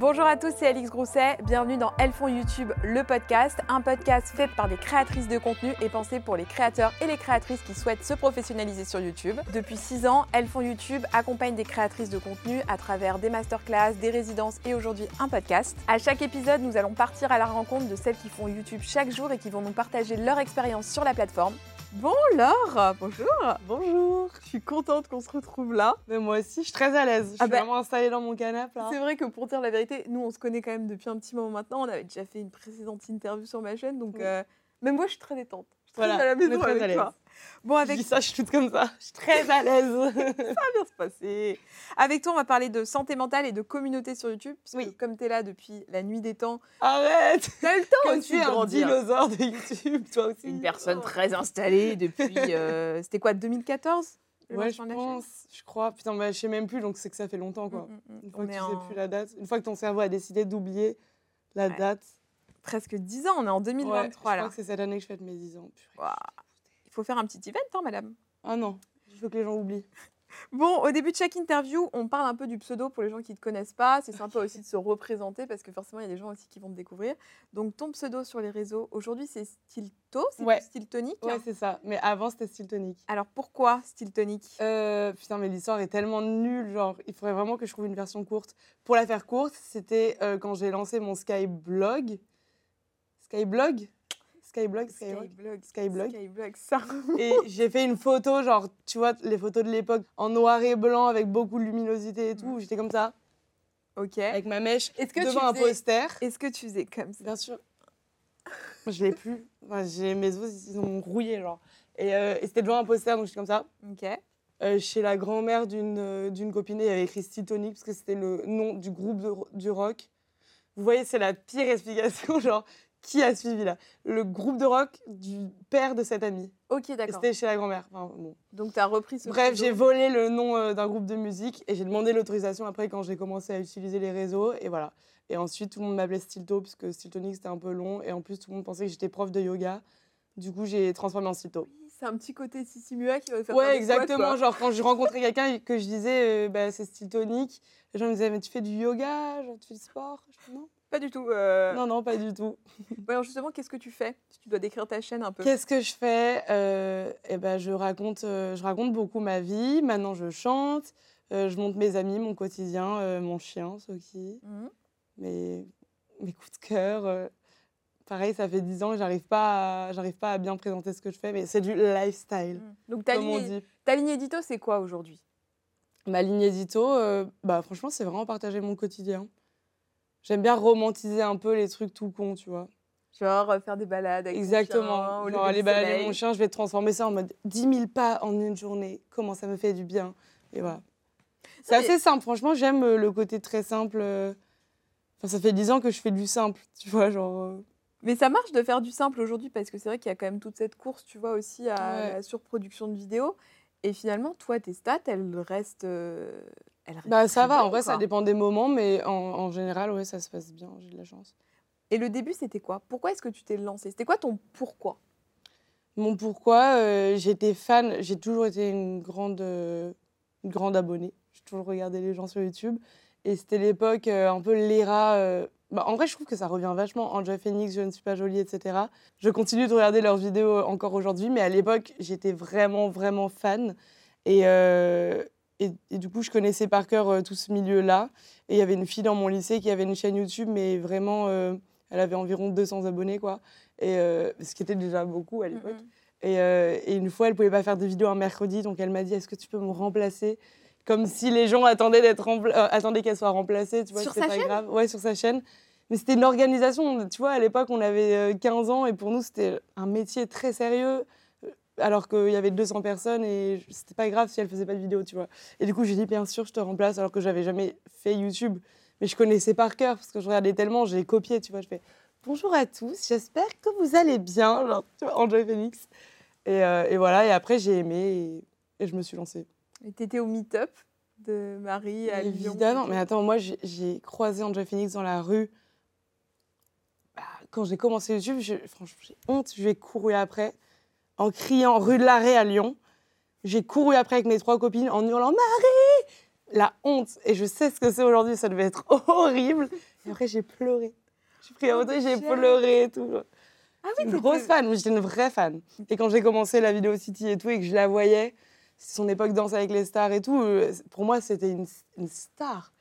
Bonjour à tous, c'est Alix Grousset. Bienvenue dans Elles font YouTube, le podcast, un podcast fait par des créatrices de contenu et pensé pour les créateurs et les créatrices qui souhaitent se professionnaliser sur YouTube. Depuis 6 ans, Elles font YouTube accompagne des créatrices de contenu à travers des masterclass, des résidences et aujourd'hui un podcast. À chaque épisode, nous allons partir à la rencontre de celles qui font YouTube chaque jour et qui vont nous partager leur expérience sur la plateforme. Bon Laure, bonjour. Bonjour. Je suis contente qu'on se retrouve là. Mais moi aussi, je suis très à l'aise. Je Ah suis bah- vraiment installée dans mon canapé. C'est vrai que pour dire la vérité, nous on se connaît quand même depuis un petit moment maintenant. On avait déjà fait une précédente interview sur ma chaîne, donc Oui. euh, même moi je suis très détente. Je suis très à la maison avec toi. Bon, Je avec dis ça, je suis toute comme ça. Je suis très à l'aise. ça va bien se passer. Avec toi, on va parler de santé mentale et de communauté sur YouTube, Oui. comme tu es là depuis la nuit des temps, Arrête t'as eu le temps Comme aussi tu es de un dinosaure de YouTube, toi aussi. Une personne très installée depuis, euh, c'était quoi, 2014 le Ouais, je pense. Je crois. Putain, bah, je sais même plus, donc c'est que ça fait longtemps, quoi. Mm, mm, mm. Une fois On que tu en sais plus la date. Une fois que ton cerveau a décidé d'oublier la Ouais. date. presque 10 ans, on est en Ouais, 2023 je là. crois que c'est cette année que je fête mes 10 ans. Faut faire un petit event, hein, madame. Ah non, je veux que les gens oublient. Bon, au début de chaque interview, on parle un peu du pseudo pour les gens qui ne te connaissent pas. C'est sympa aussi de se représenter parce que forcément, il y a des gens aussi qui vont te découvrir. Donc, ton pseudo sur les réseaux, aujourd'hui, c'est Stilto, c'est Ouais. Style. Ouais, c'est ça. Mais avant, c'était style tonique. Alors, pourquoi Style tonique Euh, putain, mais l'histoire est tellement nulle. Genre, il faudrait vraiment que je trouve une version courte. Pour la faire courte, c'était euh, quand j'ai lancé mon Skyblog. Skyblog? Skyblog Skyblog Skyblog. Skyblog. Skyblog, ça. Et j'ai fait une photo, genre, tu vois, les photos de l'époque, en noir et blanc, avec beaucoup de luminosité et tout. J'étais comme ça, Ok. avec ma mèche, Est-ce que, tu devant un faisais... poster. Est-ce que tu faisais comme ça? Bien sûr. Je l'ai plus. Enfin, j'ai mes os, ils ont rouillé, genre. Et, euh, et c'était devant un poster, donc j'étais comme ça. Ok. Euh, chez la grand-mère d'une euh, d'une copine, il y avait écrit Style Tonic parce que c'était le nom du groupe de- du rock. Vous voyez, c'est la pire explication, genre, qui a suivi là? Le groupe de rock du père de cette amie. Ok, d'accord. C'était chez la grand-mère. Enfin, bon. Donc, tu as repris ce Bref, j'ai volé le nom euh, d'un groupe de musique et j'ai demandé l'autorisation après quand j'ai commencé à utiliser les réseaux. Et voilà. Et ensuite, tout le monde m'appelait Stilto parce que Style Tonic c'était un peu long. Et en plus, tout le monde pensait que j'étais prof de yoga. Du coup, j'ai transformé en Stilto. C'est un petit côté Sissi Mua qui va faire Ouais, exactement. quoi. Genre, quand je rencontrais quelqu'un que je disais, euh, bah, c'est style tonique, les gens me disaient, mais tu fais du yoga, genre, tu fais du sport? Je fais, non. Pas du tout. euh, non, non, pas du tout. ouais, alors justement, qu'est-ce que tu fais Si tu dois décrire ta chaîne un peu? Qu'est-ce que je fais euh, eh ben, je, raconte, euh, je raconte beaucoup ma vie. Maintenant, je chante. euh, je montre mes amis, mon quotidien, mon chien, Soki, Mhm. mes, mes coups de cœur. Pareil, ça fait 10 ans que j'arrive pas, à- j'arrive pas à bien présenter ce que je fais, mais c'est du lifestyle, Mhm. Donc, ta ligne, dit. ta ligne édito, c'est quoi aujourd'hui? Ma ligne édito, bah, franchement, c'est vraiment partager mon quotidien. J'aime bien romantiser un peu les trucs tout cons, tu vois. Genre euh, faire des balades avec chien, Exactement. au Genre lever aller balader soleil. mon chien, je vais transformer ça en mode 10 000 pas en une journée. Comment ça me fait du bien. Et voilà. C'est mais- assez simple. Franchement, j'aime euh, le côté très simple. euh. Enfin, ça fait 10 ans que je fais du simple, tu vois, genre... Mais ça marche de faire du simple aujourd'hui parce que c'est vrai qu'il y a quand même toute cette course, tu vois, aussi à Ouais. la surproduction de vidéos. Et finalement, toi, tes stats, elles restent. euh, Bah ça va, en vrai, ça dépend des moments, mais en, en général, ouais, ça se passe bien, j'ai de la chance. Et le début, c'était quoi? Pourquoi est-ce que tu t'es lancé C'était quoi ton pourquoi? Mon pourquoi, euh, j'étais fan, j'ai toujours été une grande, euh, une grande abonnée. J'ai toujours regardé les gens sur YouTube. Et c'était l'époque euh, un peu l'ERA. bah, en vrai, je trouve que ça revient vachement. Enjoy Phoenix, Je ne suis pas jolie, etc. Je continue de regarder leurs vidéos encore aujourd'hui, mais à l'époque, j'étais vraiment, vraiment fan. Et, et, et du coup, je connaissais par cœur euh, tout ce milieu-là. Et il y avait une fille dans mon lycée qui avait une chaîne YouTube, mais vraiment, euh, elle avait environ 200 abonnés, quoi. Et, euh, ce qui était déjà beaucoup à l'époque. Mhm. Et, et une fois, elle pouvait pas faire de vidéo un mercredi, donc elle m'a dit Est-ce que tu peux me remplacer? Comme si les gens attendaient, d'être attendaient qu'elle soit remplacée. Tu vois, Sur sa pas chaîne? grave. Ouais, sur sa chaîne. Mais c'était une organisation. Tu vois, à l'époque, on avait euh, 15 ans et pour nous, c'était un métier très sérieux. Alors qu'il y avait 200 personnes et c'était pas grave si elle faisait pas de vidéo, tu vois. Et du coup, j'ai dit Bien sûr, je te remplace, alors que j'avais jamais fait YouTube. Mais je connaissais par cœur parce que je regardais tellement, j'ai copié, tu vois. Je fais Bonjour à tous, j'espère que vous allez bien. Genre, tu vois, Enjoy Phoenix. Et, euh, et voilà, et après j'ai aimé et, et je me suis lancée. Et t'étais au meet-up de Marie à Lyon. Évidemment, mais attends, moi j'ai- j'ai croisé Enjoy Phoenix dans la rue. Bah, Quand j'ai commencé YouTube, je- franchement j'ai honte, je lui ai couru après en criant rue de l'Arrêt à Lyon. J'ai couru après avec mes trois copines en hurlant Marie la honte. Et je sais ce que c'est aujourd'hui, ça devait être horrible. Et après, j'ai pleuré. J'ai pris un et j'ai pleuré et tout. Ah Une grosse fan, j'étais une vraie fan. Et quand j'ai commencé la vidéo City et tout, et que je la voyais, son époque Danse avec les stars et tout, euh, pour moi, c'était une, une star.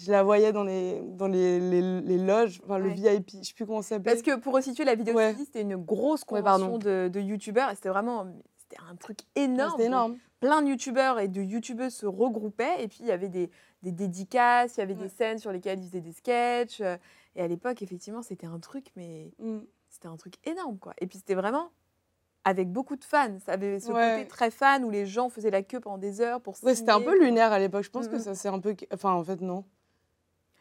Je la voyais dans les, dans les, les, les loges, enfin, le. VIP, je sais plus comment ça s'appelait. Parce que pour resituer la vidéo Ouais. C'était une grosse convention de, de youtubeurs et c'était vraiment c'était un truc énorme. Plein de youtubeurs et de youtubeuses se regroupaient et puis il y avait des, des dédicaces, il y avait des scènes sur lesquelles ils faisaient des sketchs. euh, Et à l'époque, effectivement, c'était un truc, mais Mm. c'était un truc énorme quoi. Et puis c'était vraiment avec beaucoup de fans. Ça avait ce Ouais. côté très fan où les gens faisaient la queue pendant des heures pour Ouais, c'était un peu lunaire à l'époque. Je pense que Mhm. ça c'est un peu. Enfin, en fait, non.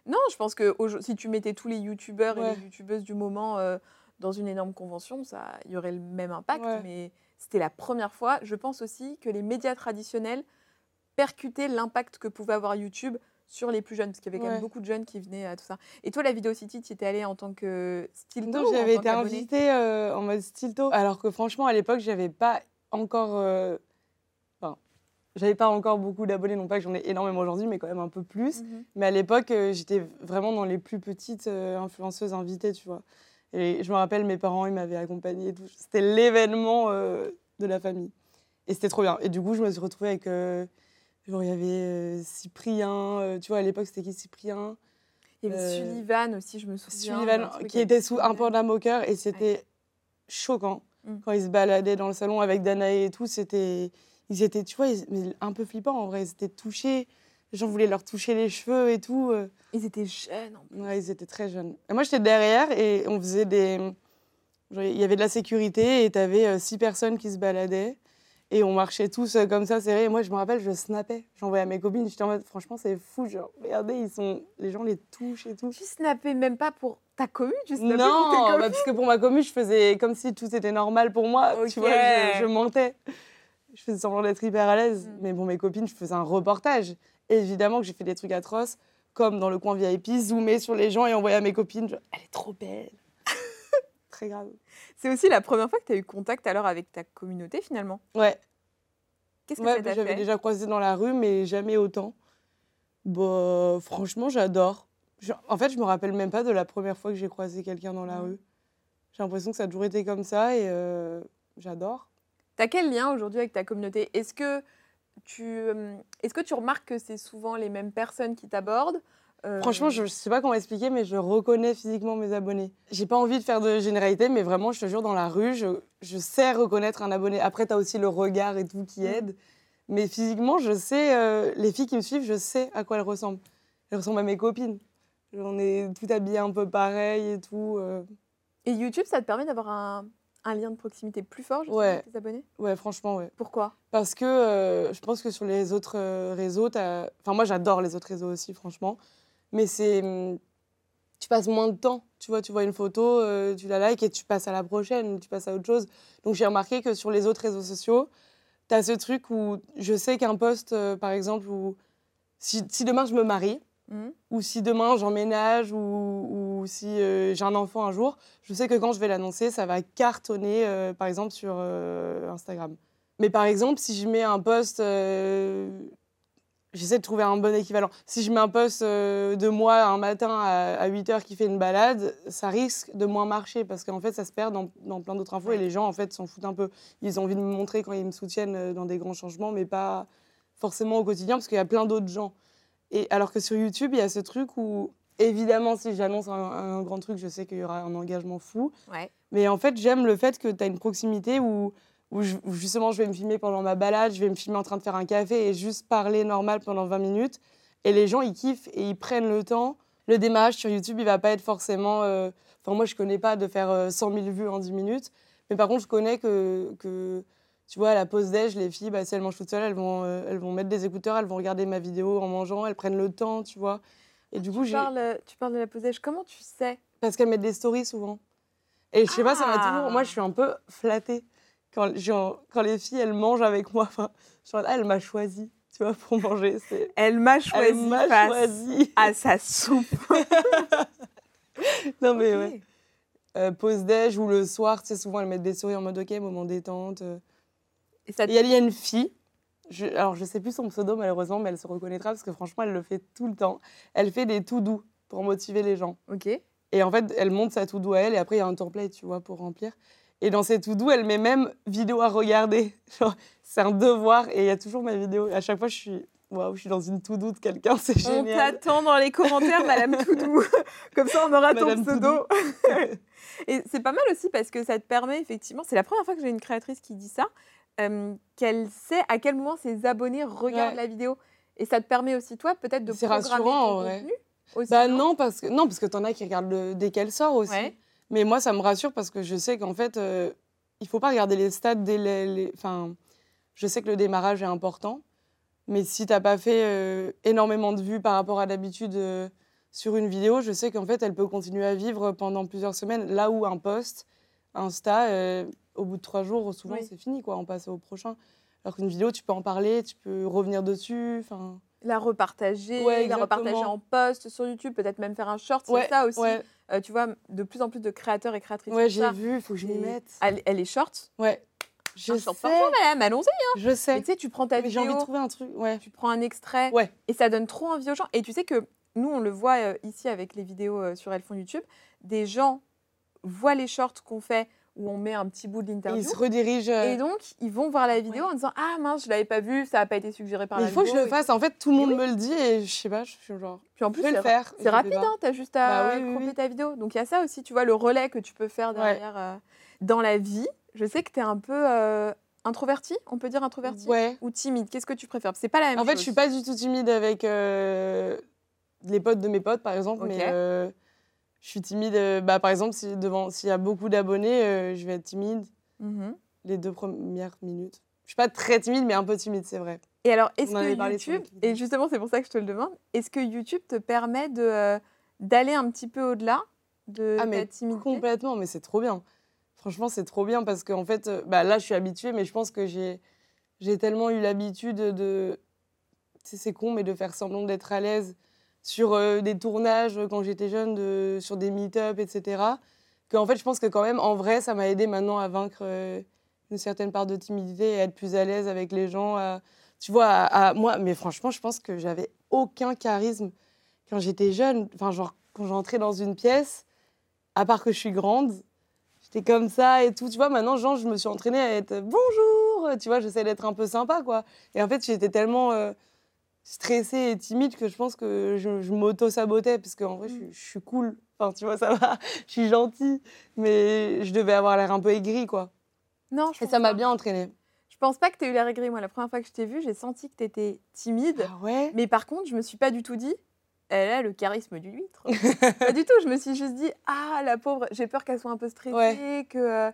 Non, je pense que si tu mettais tous les youtubeurs et les youtubeuses du moment euh, dans une énorme convention, ça, il y aurait le même impact. Ouais. Mais c'était la première fois. Je pense aussi que les médias traditionnels percutaient l'impact que pouvait avoir YouTube sur les plus jeunes, parce qu'il y avait quand même beaucoup de jeunes qui venaient à tout ça. Et toi, la Vidéo City, tu étais allée en tant que stilto j'avais été invitée euh, en mode stilto, alors que franchement à l'époque j'avais pas encore, euh, j'avais pas encore beaucoup d'abonnés, non pas que j'en ai énormément aujourd'hui, mais quand même un peu plus. Mhm. Mais à l'époque euh, j'étais vraiment dans les plus petites euh, influenceuses invitées, tu vois. Et je me rappelle mes parents ils m'avaient accompagnée. C'était l'événement euh, de la famille. Et c'était trop bien. Et du coup je me suis retrouvée avec, euh, genre il y avait euh, Cyprien, tu vois à l'époque c'était qui Cyprien? Il y avait Sullivan aussi, je me souviens. Sullivan, qui était sous un panda moqueur et c'était choquant Mm. quand ils se baladaient dans le salon avec Danae et tout. C'était, ils étaient, tu vois, ils- mais un peu flippants en vrai. Ils étaient touchés. Les gens voulaient leur toucher les cheveux et tout. euh. Ils étaient jeunes en plus. Ouais, ils étaient très jeunes. Et moi, j'étais derrière et on faisait des. Il y avait de la sécurité et tu avais six personnes qui se baladaient. Et on marchait tous euh, comme ça, serrés. Et moi, je me rappelle, je snappais. J'envoyais à mes copines. J'étais en mode, franchement, c'est fou. Genre, regardez, ils sont... les gens les touchent et tout. Tu snappais même pas pour ta commune, tu snappais pour tes Non, bah, parce que pour ma commune, je faisais comme si tout était normal pour moi. Tu vois, je, mentais. Je faisais semblant d'être hyper à l'aise. Mm. Mais bon, mes copines, je faisais un reportage. Évidemment que j'ai fait des trucs atroces, comme dans le coin VIP, zoomer sur les gens et envoyer à mes copines. genre, Elle est trop belle. Très grave. C'est aussi la première fois que tu as eu contact alors avec ta communauté finalement. Ouais, Qu'est-ce que ouais j'avais déjà croisé dans la rue, mais jamais autant. Bah, franchement, j'adore. En fait, je me rappelle même pas de la première fois que j'ai croisé quelqu'un dans la Mm. rue. J'ai l'impression que ça a toujours été comme ça et euh, j'adore. T'as quel lien aujourd'hui avec ta communauté? Est-ce que tu euh, est-ce que tu remarques que c'est souvent les mêmes personnes qui t'abordent? Euh, Franchement, je ne sais pas comment expliquer, mais je reconnais physiquement mes abonnés. J'ai pas envie de faire de généralité, mais vraiment, je te jure, dans la rue, je, je sais reconnaître un abonné. Après, tu as aussi le regard et tout qui Mm. aide. Mais physiquement, je sais, euh, les filles qui me suivent, je sais à quoi elles ressemblent. Elles ressemblent à mes copines. On est tout habillées un peu pareil et tout. euh. Et YouTube, ça te permet d'avoir un, un lien de proximité plus fort justement, Ouais. avec tes abonnés Ouais, franchement, ouais. Pourquoi? Parce que euh, je pense que sur les autres euh, réseaux, enfin moi j'adore les autres réseaux aussi, franchement. Mais c'est. hum, Tu passes moins de temps. Tu vois, tu vois une photo, euh, tu la likes et tu passes à la prochaine, tu passes à autre chose. Donc j'ai remarqué que sur les autres réseaux sociaux, tu as ce truc où je sais qu'un post, euh, par exemple, où si, si demain je me marie, Mhm. ou si demain j'emménage, ou, ou si euh, j'ai un enfant un jour, je sais que quand je vais l'annoncer, ça va cartonner, euh, par exemple, sur euh, Instagram. Mais par exemple, si je mets un post, j'essaie de trouver un bon équivalent. Si je mets un post de moi un matin à, 8 h qui fait une balade, ça risque de moins marcher parce qu'en fait, ça se perd dans, dans plein d'autres infos et les gens, en fait, s'en foutent un peu. Ils ont envie de me montrer quand ils me soutiennent dans des grands changements, mais pas forcément au quotidien parce qu'il y a plein d'autres gens. Et alors que sur YouTube, il y a ce truc où, évidemment, si j'annonce un, un grand truc, je sais qu'il y aura un engagement fou. Ouais. Mais en fait, j'aime le fait que tu as une proximité où, où, je- où justement je vais me filmer pendant ma balade, je vais me filmer en train de faire un café et juste parler normal pendant 20 minutes. Et les gens, ils kiffent et ils prennent le temps. Le démarrage sur YouTube, il va pas être forcément. euh, Enfin, moi, je connais pas de faire euh, 100 000 vues en 10 minutes. Mais par contre, je connais que, que tu vois, à la pause déj, les filles, bah, si elles mangent toutes seules, elles vont, euh, elles vont mettre des écouteurs, elles vont regarder ma vidéo en mangeant, elles prennent le temps, tu vois. Et du coup, tu, j'ai. parles, euh, tu parles de la posage. Comment tu sais? Parce qu'elles mettent des stories souvent. Et je sais pas, ça m'a Ah. toujours. Moi, je suis un peu flattée quand, genre, quand les filles, elles mangent avec moi. Enfin, je suis en ah, elle m'a choisi, tu vois, pour manger. Elle m'a Elle choisi m'a face choisi. à sa soupe. Non, mais Ok. ouais. Euh, pause déj ou le soir, tu sais, souvent, elles mettent des stories en mode, ok, moment détente. euh. Et ça Et il y a une fille, je, alors je sais plus son pseudo malheureusement, mais elle se reconnaîtra parce que franchement, elle le fait tout le temps. Elle fait des tout doux pour motiver les gens. Ok. Et en fait, elle monte sa tout doux à elle et après, il y a un template, tu vois, pour remplir. Et dans ces tout doux, elle met même vidéo à regarder. C'est un devoir et il y a toujours ma vidéo. À chaque fois, je suis waouh, je suis dans une tout doux de quelqu'un, c'est On génial. t'attend dans les commentaires, Madame Toudou. Comme ça, on aura ton pseudo. Et c'est pas mal aussi parce que ça te permet effectivement, c'est la première fois que j'ai une créatrice qui dit ça, euh, qu'elle sait à quel moment ses abonnés regardent Ouais. la vidéo. Et ça te permet aussi, toi, peut-être de programmer rassurant, ton en vrai. contenu aussi, Bah non, parce que non, parce que t'en as qui regardent le- dès qu'elle sort aussi. Ouais. Mais moi, ça me rassure parce que je sais qu'en fait, euh, il faut pas regarder les stats dès les, les- Enfin, je sais que le démarrage est important, mais si t'as pas fait euh, énormément de vues par rapport à d'habitude euh, sur une vidéo, je sais qu'en fait, elle peut continuer à vivre pendant plusieurs semaines. Là où un post, Insta, au bout de trois jours, souvent Oui. c'est fini, quoi. On passe au prochain. Alors qu'une vidéo, tu peux en parler, tu peux revenir dessus. Enfin, La repartager, Ouais, la repartager en post sur YouTube, peut-être même faire un short, c'est ça aussi. Ouais, Euh, tu vois, de plus en plus de créateurs et créatrices ouais j'ai vu. Il faut que je m'y Et mette. Elle, elle est short. Ouais. Je un sais. short par jour, madame, allons-y. Je sais. Tu sais, tu prends ta Mais j'ai envie vidéo, de trouver un truc. Ouais. tu prends un extrait, Ouais. et ça donne trop envie aux gens. Et tu sais que nous, on le voit euh, ici avec les vidéos euh, sur Elles font YouTube, des gens voient les shorts qu'on fait où on met un petit bout de l'interview. il se redirige. euh, Et donc, ils vont voir la vidéo en disant Ah mince, je l'avais pas vu, ça n'a pas été suggéré par mais la il faut que je vidéo. le fasse. En fait, tout le monde oui. me le dit et je sais pas, je suis genre. Puis en Je vais le faire. C'est rapide, hein, t'as juste à Bah oui, oui. ta vidéo. Donc il y a ça aussi, tu vois, le relais que tu peux faire derrière. euh, Dans la vie, je sais que tu es un peu euh, introverti, on peut dire introverti Ouais. Ou timide, qu'est-ce que tu préfères? C'est pas la même En chose. fait, je suis pas du tout timide avec euh, les potes de mes potes, par exemple. Mais je suis timide. euh, bah, par exemple, si devant, s'il y a beaucoup d'abonnés, euh, je vais être timide Mhm. les deux premières minutes. Je suis pas très timide, mais un peu timide, c'est vrai. Et alors, est-ce que YouTube, et justement c'est pour ça que je te le demande, est-ce que YouTube te permet de, euh, d'aller un petit peu au-delà de Ah, ta timidité? Complètement, mais c'est trop bien. Franchement, c'est trop bien parce qu'en fait, bah, là, je suis habituée, mais je pense que j'ai, j'ai tellement eu l'habitude de. C'est con, mais de faire semblant d'être à l'aise sur euh, des tournages euh, quand j'étais jeune, sur des meet-up, etc. Qu'en fait, je pense que quand même, en vrai, ça m'a aidé maintenant à vaincre euh, une certaine part de timidité et à être plus à l'aise avec les gens. tu vois, à, moi, mais franchement, je pense que j'avais aucun charisme quand j'étais jeune. Enfin, genre, quand j'entrais dans une pièce, à part que je suis grande, j'étais comme ça et tout. Tu vois, maintenant, genre, je me suis entraînée à être bonjour. Tu vois, j'essaie d'être un peu sympa, quoi. Et en fait, j'étais tellement stressée et timide que je pense que je, je m'auto-sabotais parce qu'en vrai, je, suis- je suis cool. Enfin, tu vois, ça va. Je suis gentille. Mais je devais avoir l'air un peu aigri, quoi. Non, je Et ça m'a bien entraînée. Je pense pas que tu aies eu l'air aigri. Moi, la première fois que je t'ai vue, j'ai senti que tu étais timide. Ah ouais? Mais par contre, je me suis pas du tout dit, elle a le charisme du huître. pas du tout. Je me suis juste dit, ah, la pauvre, j'ai peur qu'elle soit un peu stressée, Ouais. que. euh,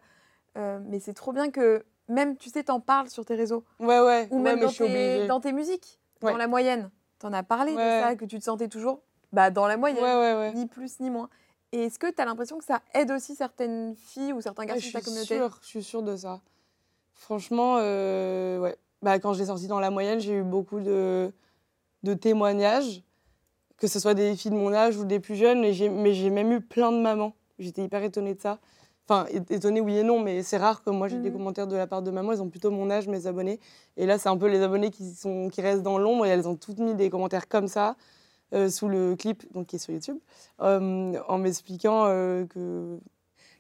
euh, mais c'est trop bien que même, tu sais, t'en parles sur tes réseaux. Ouais, ouais. Ou même dans, tes, dans tes musiques, dans la moyenne. T'en as parlé Ouais. de ça, que tu te sentais toujours bah, dans la moyenne, ouais, ni plus ni moins. Et est-ce que tu as l'impression que ça aide aussi certaines filles ou certains garçons je de ta communauté? sûre, je suis sûre de ça. Franchement, euh, ouais. Bah, quand j'ai sorti dans la moyenne, j'ai eu beaucoup de, de témoignages, que ce soit des filles de mon âge ou des plus jeunes, mais j'ai même eu plein de mamans. J'étais hyper étonnée de ça. Enfin, é- étonnée oui et non, mais c'est rare que moi j'ai des Mhm. commentaires de la part de maman. Ils ont plutôt mon âge, mes abonnés. Et là, c'est un peu les abonnés qui, sont, qui restent dans l'ombre et elles ont toutes mis des commentaires comme ça euh, sous le clip donc, qui est sur YouTube euh, en m'expliquant euh, que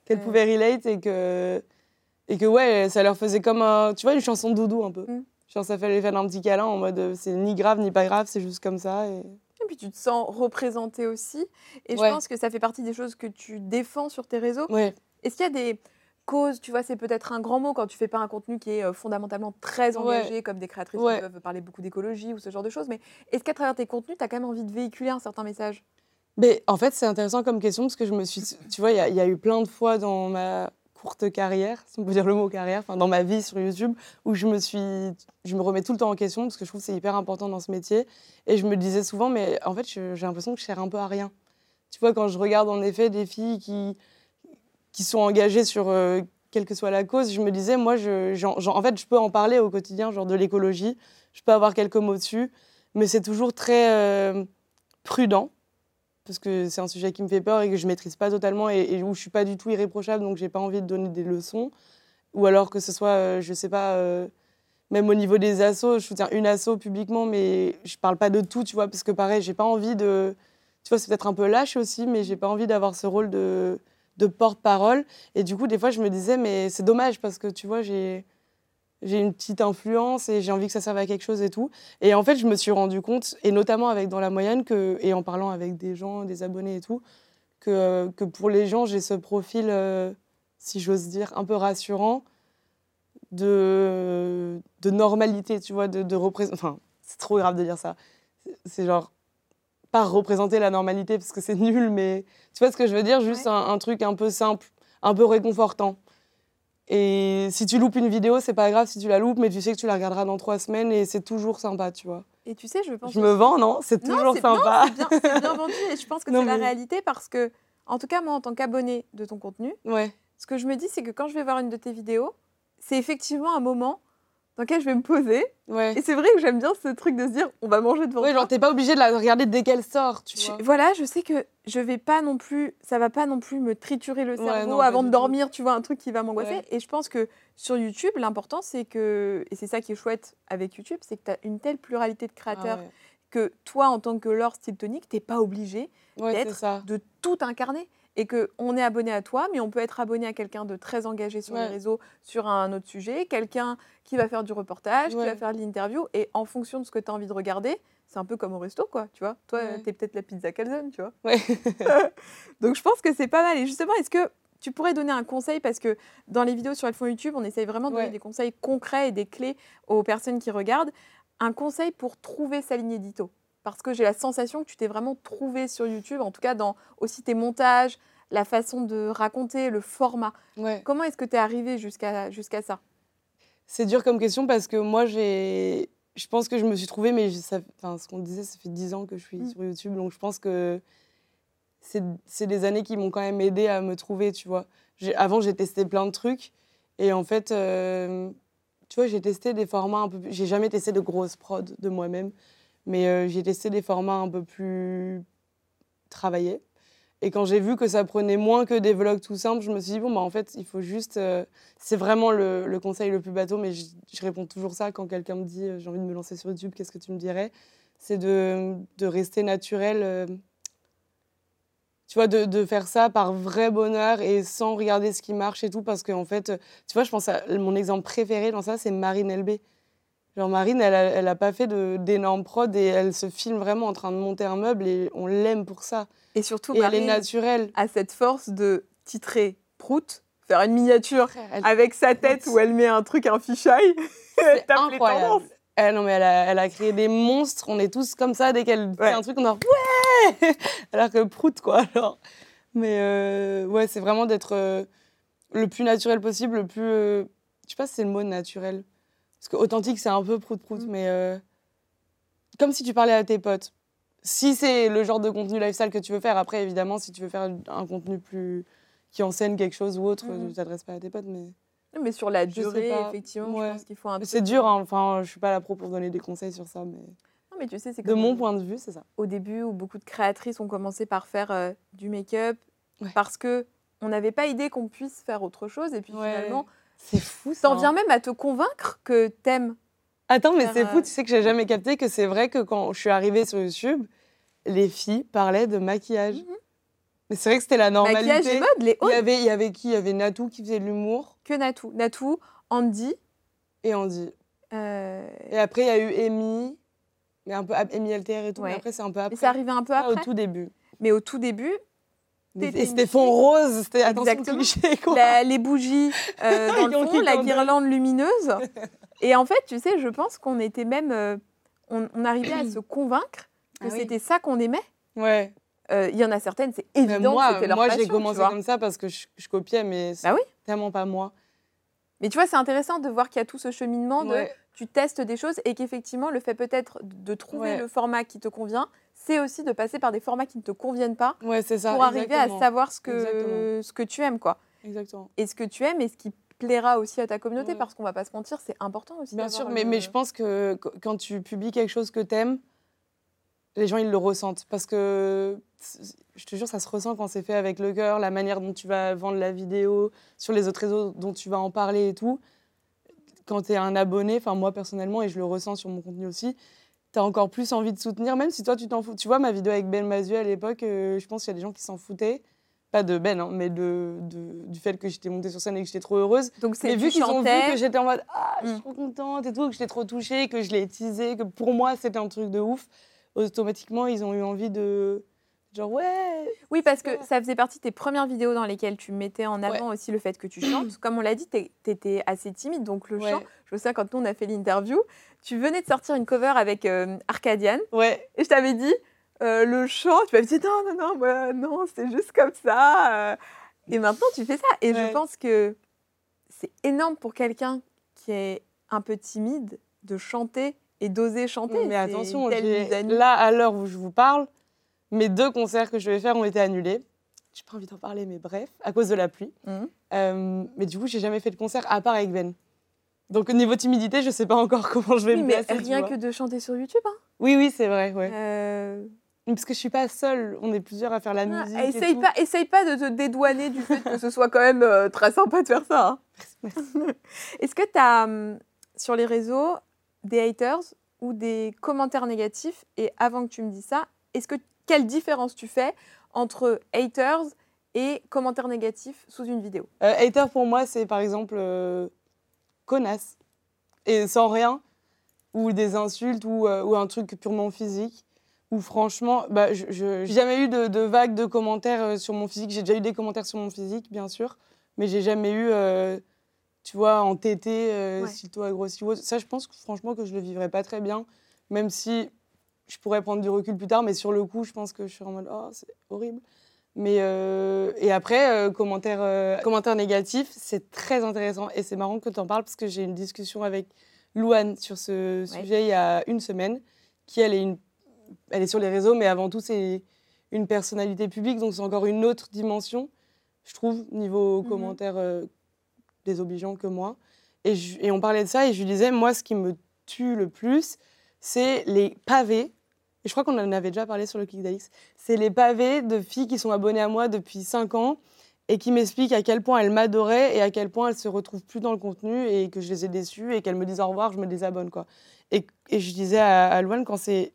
qu'elles Ouais. pouvaient relate et que, et que ouais, ça leur faisait comme un, tu vois, une chanson de doudou un peu. Mm. Genre, ça fallait faire un petit câlin en mode euh, c'est ni grave ni pas grave, c'est juste comme ça. Et... Et puis tu te sens représentée aussi. Et Ouais. je pense que ça fait partie des choses que tu défends sur tes réseaux. Ouais, Est-ce qu'il y a des causes, tu vois, c'est peut-être un grand mot quand tu fais pas un contenu qui est euh, fondamentalement très Ouais. engagé, comme des créatrices Ouais. qui peuvent parler beaucoup d'écologie ou ce genre de choses, mais est-ce qu'à travers tes contenus, tu as quand même envie de véhiculer un certain message? Mais en fait, c'est intéressant comme question parce que je me suis. Tu vois, il y, a- il y a eu plein de fois dans ma courte carrière, si on peut dire le mot carrière, enfin dans ma vie sur YouTube, où je me suis. Je me remets tout le temps en question parce que je trouve que c'est hyper important dans ce métier. Et je me disais souvent, mais en fait, j'ai l'impression que je sers un peu à rien. Tu vois, quand je regarde en effet des filles qui, qui sont engagées sur. euh, quelle que soit la cause, je me disais, moi, en fait, je peux en parler au quotidien, genre de l'écologie, je peux avoir quelques mots dessus, mais c'est toujours très euh, prudent parce que c'est un sujet qui me fait peur et que je maîtrise pas totalement et, où je suis pas du tout irréprochable, donc j'ai pas envie de donner des leçons. Ou alors que ce soit, euh, je sais pas, euh, même au niveau des assos, je soutiens une asso publiquement, mais je parle pas de tout, tu vois, parce que pareil, j'ai pas envie de. Tu vois, c'est peut-être un peu lâche aussi, mais j'ai pas envie d'avoir ce rôle de, de porte-parole. Et du coup, des fois, je me disais, mais c'est dommage parce que tu vois, j'ai j'ai une petite influence et j'ai envie que ça serve à quelque chose et tout. Et en fait, je me suis rendu compte, et notamment avec Dans la moyenne, que, et en parlant avec des gens, des abonnés et tout, que, que pour les gens, j'ai ce profil, euh, si j'ose dire, un peu rassurant de, de normalité, tu vois, de, de représenter. Enfin, c'est trop grave de dire ça. C'est genre, pas représenter la normalité parce que c'est nul, mais tu vois ce que je veux dire? Juste un, un truc un peu simple, un peu réconfortant. Et si tu loupes une vidéo, c'est pas grave si tu la loupes, mais tu sais que tu la regarderas dans trois semaines et c'est toujours sympa, tu vois. Et tu sais, je pense. Je me vends, non? C'est toujours sympa. C'est bien, bien, vendu et je pense que c'est la réalité parce que, en tout cas, moi, en tant qu'abonné de ton contenu, ouais. ce que je me dis, c'est que quand je vais voir une de tes vidéos, c'est effectivement un moment dans lequel je vais me poser. Ouais. Et c'est vrai que j'aime bien ce truc de se dire, on va manger devant ouais, genre t'es pas obligé de la regarder dès qu'elle sort, tu vois. Voilà, je sais que je vais pas non plus, ça va pas non plus me triturer le cerveau avant de dormir, tu vois, un truc qui va m'angoisser. Et je pense que sur YouTube, l'important c'est que, et c'est ça qui est chouette avec YouTube, c'est que tu as une telle pluralité de créateurs Ah que toi, en tant que Laure Style Tonique, t'es pas obligé d'être, de tout incarner et qu'on est abonné à toi, mais on peut être abonné à quelqu'un de très engagé sur Ouais. les réseaux sur un autre sujet, quelqu'un qui va faire du reportage, qui va faire de l'interview, et en fonction de ce que tu as envie de regarder, c'est un peu comme au resto, quoi, tu vois. Toi, Ouais. tu es peut-être la pizza calzone, tu vois. Ouais. Donc je pense que c'est pas mal. Et justement, est-ce que tu pourrais donner un conseil? Parce que dans les vidéos sur Elles font YouTube, on essaye vraiment de donner Ouais. des conseils concrets et des clés aux personnes qui regardent. Un conseil pour trouver sa ligne édito. Parce que j'ai la sensation que tu t'es vraiment trouvé sur YouTube, en tout cas dans aussi tes montages, la façon de raconter, le format. ouais. Comment est-ce que tu es arrivé jusqu'à jusqu'à ça? C'est dur comme question parce que moi, j'ai. Je pense que je me suis trouvée, mais je- ça... enfin, ce qu'on disait, ça fait 10 ans que je suis Mm. sur YouTube, donc je pense que c'est des années qui m'ont quand même aidé à me trouver, tu vois. Avant, j'ai testé plein de trucs, et en fait, euh, tu vois, j'ai testé des formats un peu plus... J'ai jamais testé de grosses prod de moi-même, mais euh, j'ai testé des formats un peu plus travaillés. Et quand j'ai vu que ça prenait moins que des vlogs tout simples, je me suis dit, bon, bah, en fait, il faut juste. euh, c'est vraiment le, conseil le plus bateau, mais je, réponds toujours ça quand quelqu'un me dit, euh, j'ai envie de me lancer sur YouTube, qu'est-ce que tu me dirais? C'est de, de rester naturel. tu vois, de, de faire ça par vrai bonheur et sans regarder ce qui marche et tout, parce qu'en fait, euh, tu vois, je pense à mon exemple préféré dans ça, c'est Marine LB. Genre, Marine, elle a, elle a pas fait d'énormes prods et elle se filme vraiment en train de monter un meuble et on l'aime pour ça. Et surtout, Et elle est naturelle. a cette force de titrer Prout, faire une miniature Elle- avec sa tête où elle met un truc, un fisheye, C'est les incroyable. tendances. Eh non, mais elle a, elle a créé des monstres. On est tous comme ça dès qu'elle Ouais. fait un truc, on est genre, ouais Alors que prout, quoi. Alors. Mais euh, ouais, c'est vraiment d'être euh, le plus naturel possible, le plus. euh, je sais pas si c'est le mot naturel. Parce que authentique, c'est un peu prout-prout, Mm. mais euh, comme si tu parlais à tes potes. Si c'est le genre de contenu lifestyle que tu veux faire, après, évidemment, si tu veux faire un contenu plus. qui enseigne quelque chose ou autre, Mhm. tu t'adresses pas à tes potes, mais. Mais sur la Je durée, effectivement, Ouais. je pense qu'il faut un C'est truc- dur, hein. enfin, je suis pas là pro pour donner des conseils sur ça, mais Non, mais tu sais, c'est de mon point de vue, c'est ça. au début où beaucoup de créatrices ont commencé par faire euh, du make-up Ouais. parce que on n'avait pas idée qu'on puisse faire autre chose et puis Ouais. finalement, C'est fou ça. t'en hein. viens même à te convaincre que t'aimes. Attends, mais c'est euh, fou, tu sais que j'ai jamais capté que c'est vrai que quand je suis arrivée sur YouTube, les filles parlaient de maquillage. Mhm. Mais c'est vrai que c'était la normalité. Maquillage et mode, les Il hauts, y avait, il y avait qui? Il y avait Natou qui faisait de l'humour que Natou. Natou, Andy. et Andy. euh, Et après, il y a eu Amy, mais un peu Amy LTR et tout. Ouais. Mais après, c'est un peu après. Mais c'est arrivé un peu après? au tout début. Mais au tout début, Mais- T'étais Et une c'était fond rose, c'était attention cliché quoi. la- les bougies euh, dans le fond, la guirlande lumineuse. Et en fait, tu sais, je pense qu'on était même. euh, on, on arrivait à se convaincre que Ah oui. c'était ça qu'on aimait. Ouais. Euh, Il y en a certaines, c'est Mais évident que moi, c'était leur moi j'ai commencé comme ça parce que je, je copiais, mais c'est Bah oui. tellement pas moi. Mais tu vois, c'est intéressant de voir qu'il y a tout ce cheminement de tu testes des choses et qu'effectivement, le fait peut-être de trouver Ouais. le format qui te convient, c'est aussi de passer par des formats qui ne te conviennent pas Ouais, c'est ça. pour arriver à savoir ce que, Exactement. ce que tu aimes, quoi. Exactement. Et ce que tu aimes et ce qui plaira aussi à ta communauté, Ouais. parce qu'on va pas se mentir, c'est important aussi. Bien sûr, mais, le- mais je pense que qu- quand tu publies quelque chose que t'aimes, les gens ils le ressentent. Parce que je te jure, ça se ressent quand c'est fait avec le cœur, la manière dont tu vas vendre la vidéo, sur les autres réseaux dont tu vas en parler et tout. quand tu es un abonné, enfin moi personnellement, et je le ressens sur mon contenu aussi, tu as encore plus envie de soutenir, même si toi tu t'en fous. Tu vois, ma vidéo avec Ben Mazuet à l'époque, euh, je pense qu'il y a des gens qui s'en foutaient. Pas de Ben, hein, mais de, de- du fait que j'étais montée sur scène et que j'étais trop heureuse. Donc c'est vu qu'ils ont vu que j'étais en mode Ah, je suis Mm. trop contente et tout, que j'étais trop touchée, que je l'ai teasé, que pour moi c'était un truc de ouf, automatiquement ils ont eu envie de. Genre, ouais Oui, parce que ça faisait partie de tes premières vidéos dans lesquelles tu mettais en avant aussi le fait que tu chantes. Comme on l'a dit, tu étais assez timide, donc le Ouais. chant, je me souviens quand nous on a fait l'interview, tu venais de sortir une cover avec euh, Arcadian Ouais, et je t'avais dit euh, le chant, tu m'avais dit non, non, non, non, c'est juste comme ça. euh. Et maintenant tu fais ça. Et Ouais. je pense que c'est énorme pour quelqu'un qui est un peu timide de chanter et d'oser chanter. mais attention, là, à l'heure où je vous parle, mes deux concerts que je vais faire ont été annulés. J'ai pas envie d'en parler, mais bref, à cause de la pluie. Mhm. Euh, mais du coup, j'ai jamais fait de concert à part avec Ben. Donc, au niveau timidité, je sais pas encore comment je vais Oui, me mais placer. tu rien que de chanter sur YouTube. hein. Oui, oui, c'est vrai, ouais. Euh, Parce que je suis pas seule, on est plusieurs à faire la Ah, musique. et essaye, tout. pas, essaye pas de te dédouaner du fait que ce soit quand même euh, très sympa de faire ça. hein. Est-ce que tu as sur les réseaux des haters ou des commentaires négatifs? Et avant que tu me dises ça, est-ce que quelle différence tu fais entre haters et commentaires négatifs sous une vidéo? Euh, hater pour moi, c'est par exemple euh, connasse et sans rien, ou des insultes, ou, euh, ou un truc purement physique. Ou franchement, bah, je j'ai jamais eu de, de vague de commentaires euh, sur mon physique. J'ai déjà eu des commentaires sur mon physique, bien sûr, mais j'ai jamais eu, tu vois, en tété, euh, Ouais. ou autre. Ça, je pense que, franchement que je le vivrais pas très bien, même si je pourrais prendre du recul plus tard, mais sur le coup, je pense que je suis en mode, oh, c'est horrible. Mais euh, et après, euh, commentaire, euh, commentaire négatif, c'est très intéressant et c'est marrant que tu en parles parce que j'ai eu une discussion avec Louane sur ce Ouais. sujet il y a une semaine, qui elle est, une, elle est sur les réseaux, mais avant tout c'est une personnalité publique, donc c'est encore une autre dimension, je trouve, niveau Mhm. commentaires euh, désobligeants que moi. Et, je- et on parlait de ça et je lui disais, moi, ce qui me tue le plus, c'est les pavés. Et je crois qu'on en avait déjà parlé sur le Click d'Alix. C'est les pavés de filles qui sont abonnées à moi depuis 5 ans et qui m'expliquent à quel point elles m'adoraient et à quel point elles se retrouvent plus dans le contenu et que je les ai déçues et qu'elles me disent au revoir, je me désabonne. Quoi. Et, je disais à, à Louane, quand c'est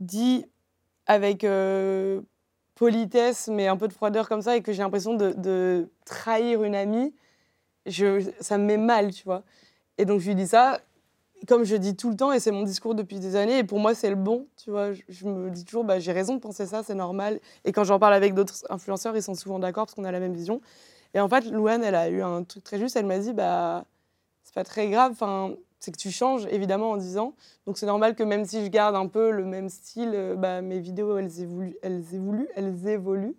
dit avec euh, politesse mais un peu de froideur comme ça et que j'ai l'impression de, trahir une amie, ça me met mal, tu vois. Et donc je lui dis ça, comme je dis tout le temps, et c'est mon discours depuis des années, et pour moi c'est le bon, tu vois. Je, me dis toujours, bah, j'ai raison de penser ça, c'est normal. Et quand j'en parle avec d'autres influenceurs, ils sont souvent d'accord parce qu'on a la même vision. Et en fait, Louane, elle a eu un truc très juste, elle m'a dit, bah, c'est pas très grave, enfin, c'est que tu changes évidemment en 10 ans. Donc c'est normal que même si je garde un peu le même style, euh, bah, mes vidéos, elles évoluent, elles évoluent, elles évoluent.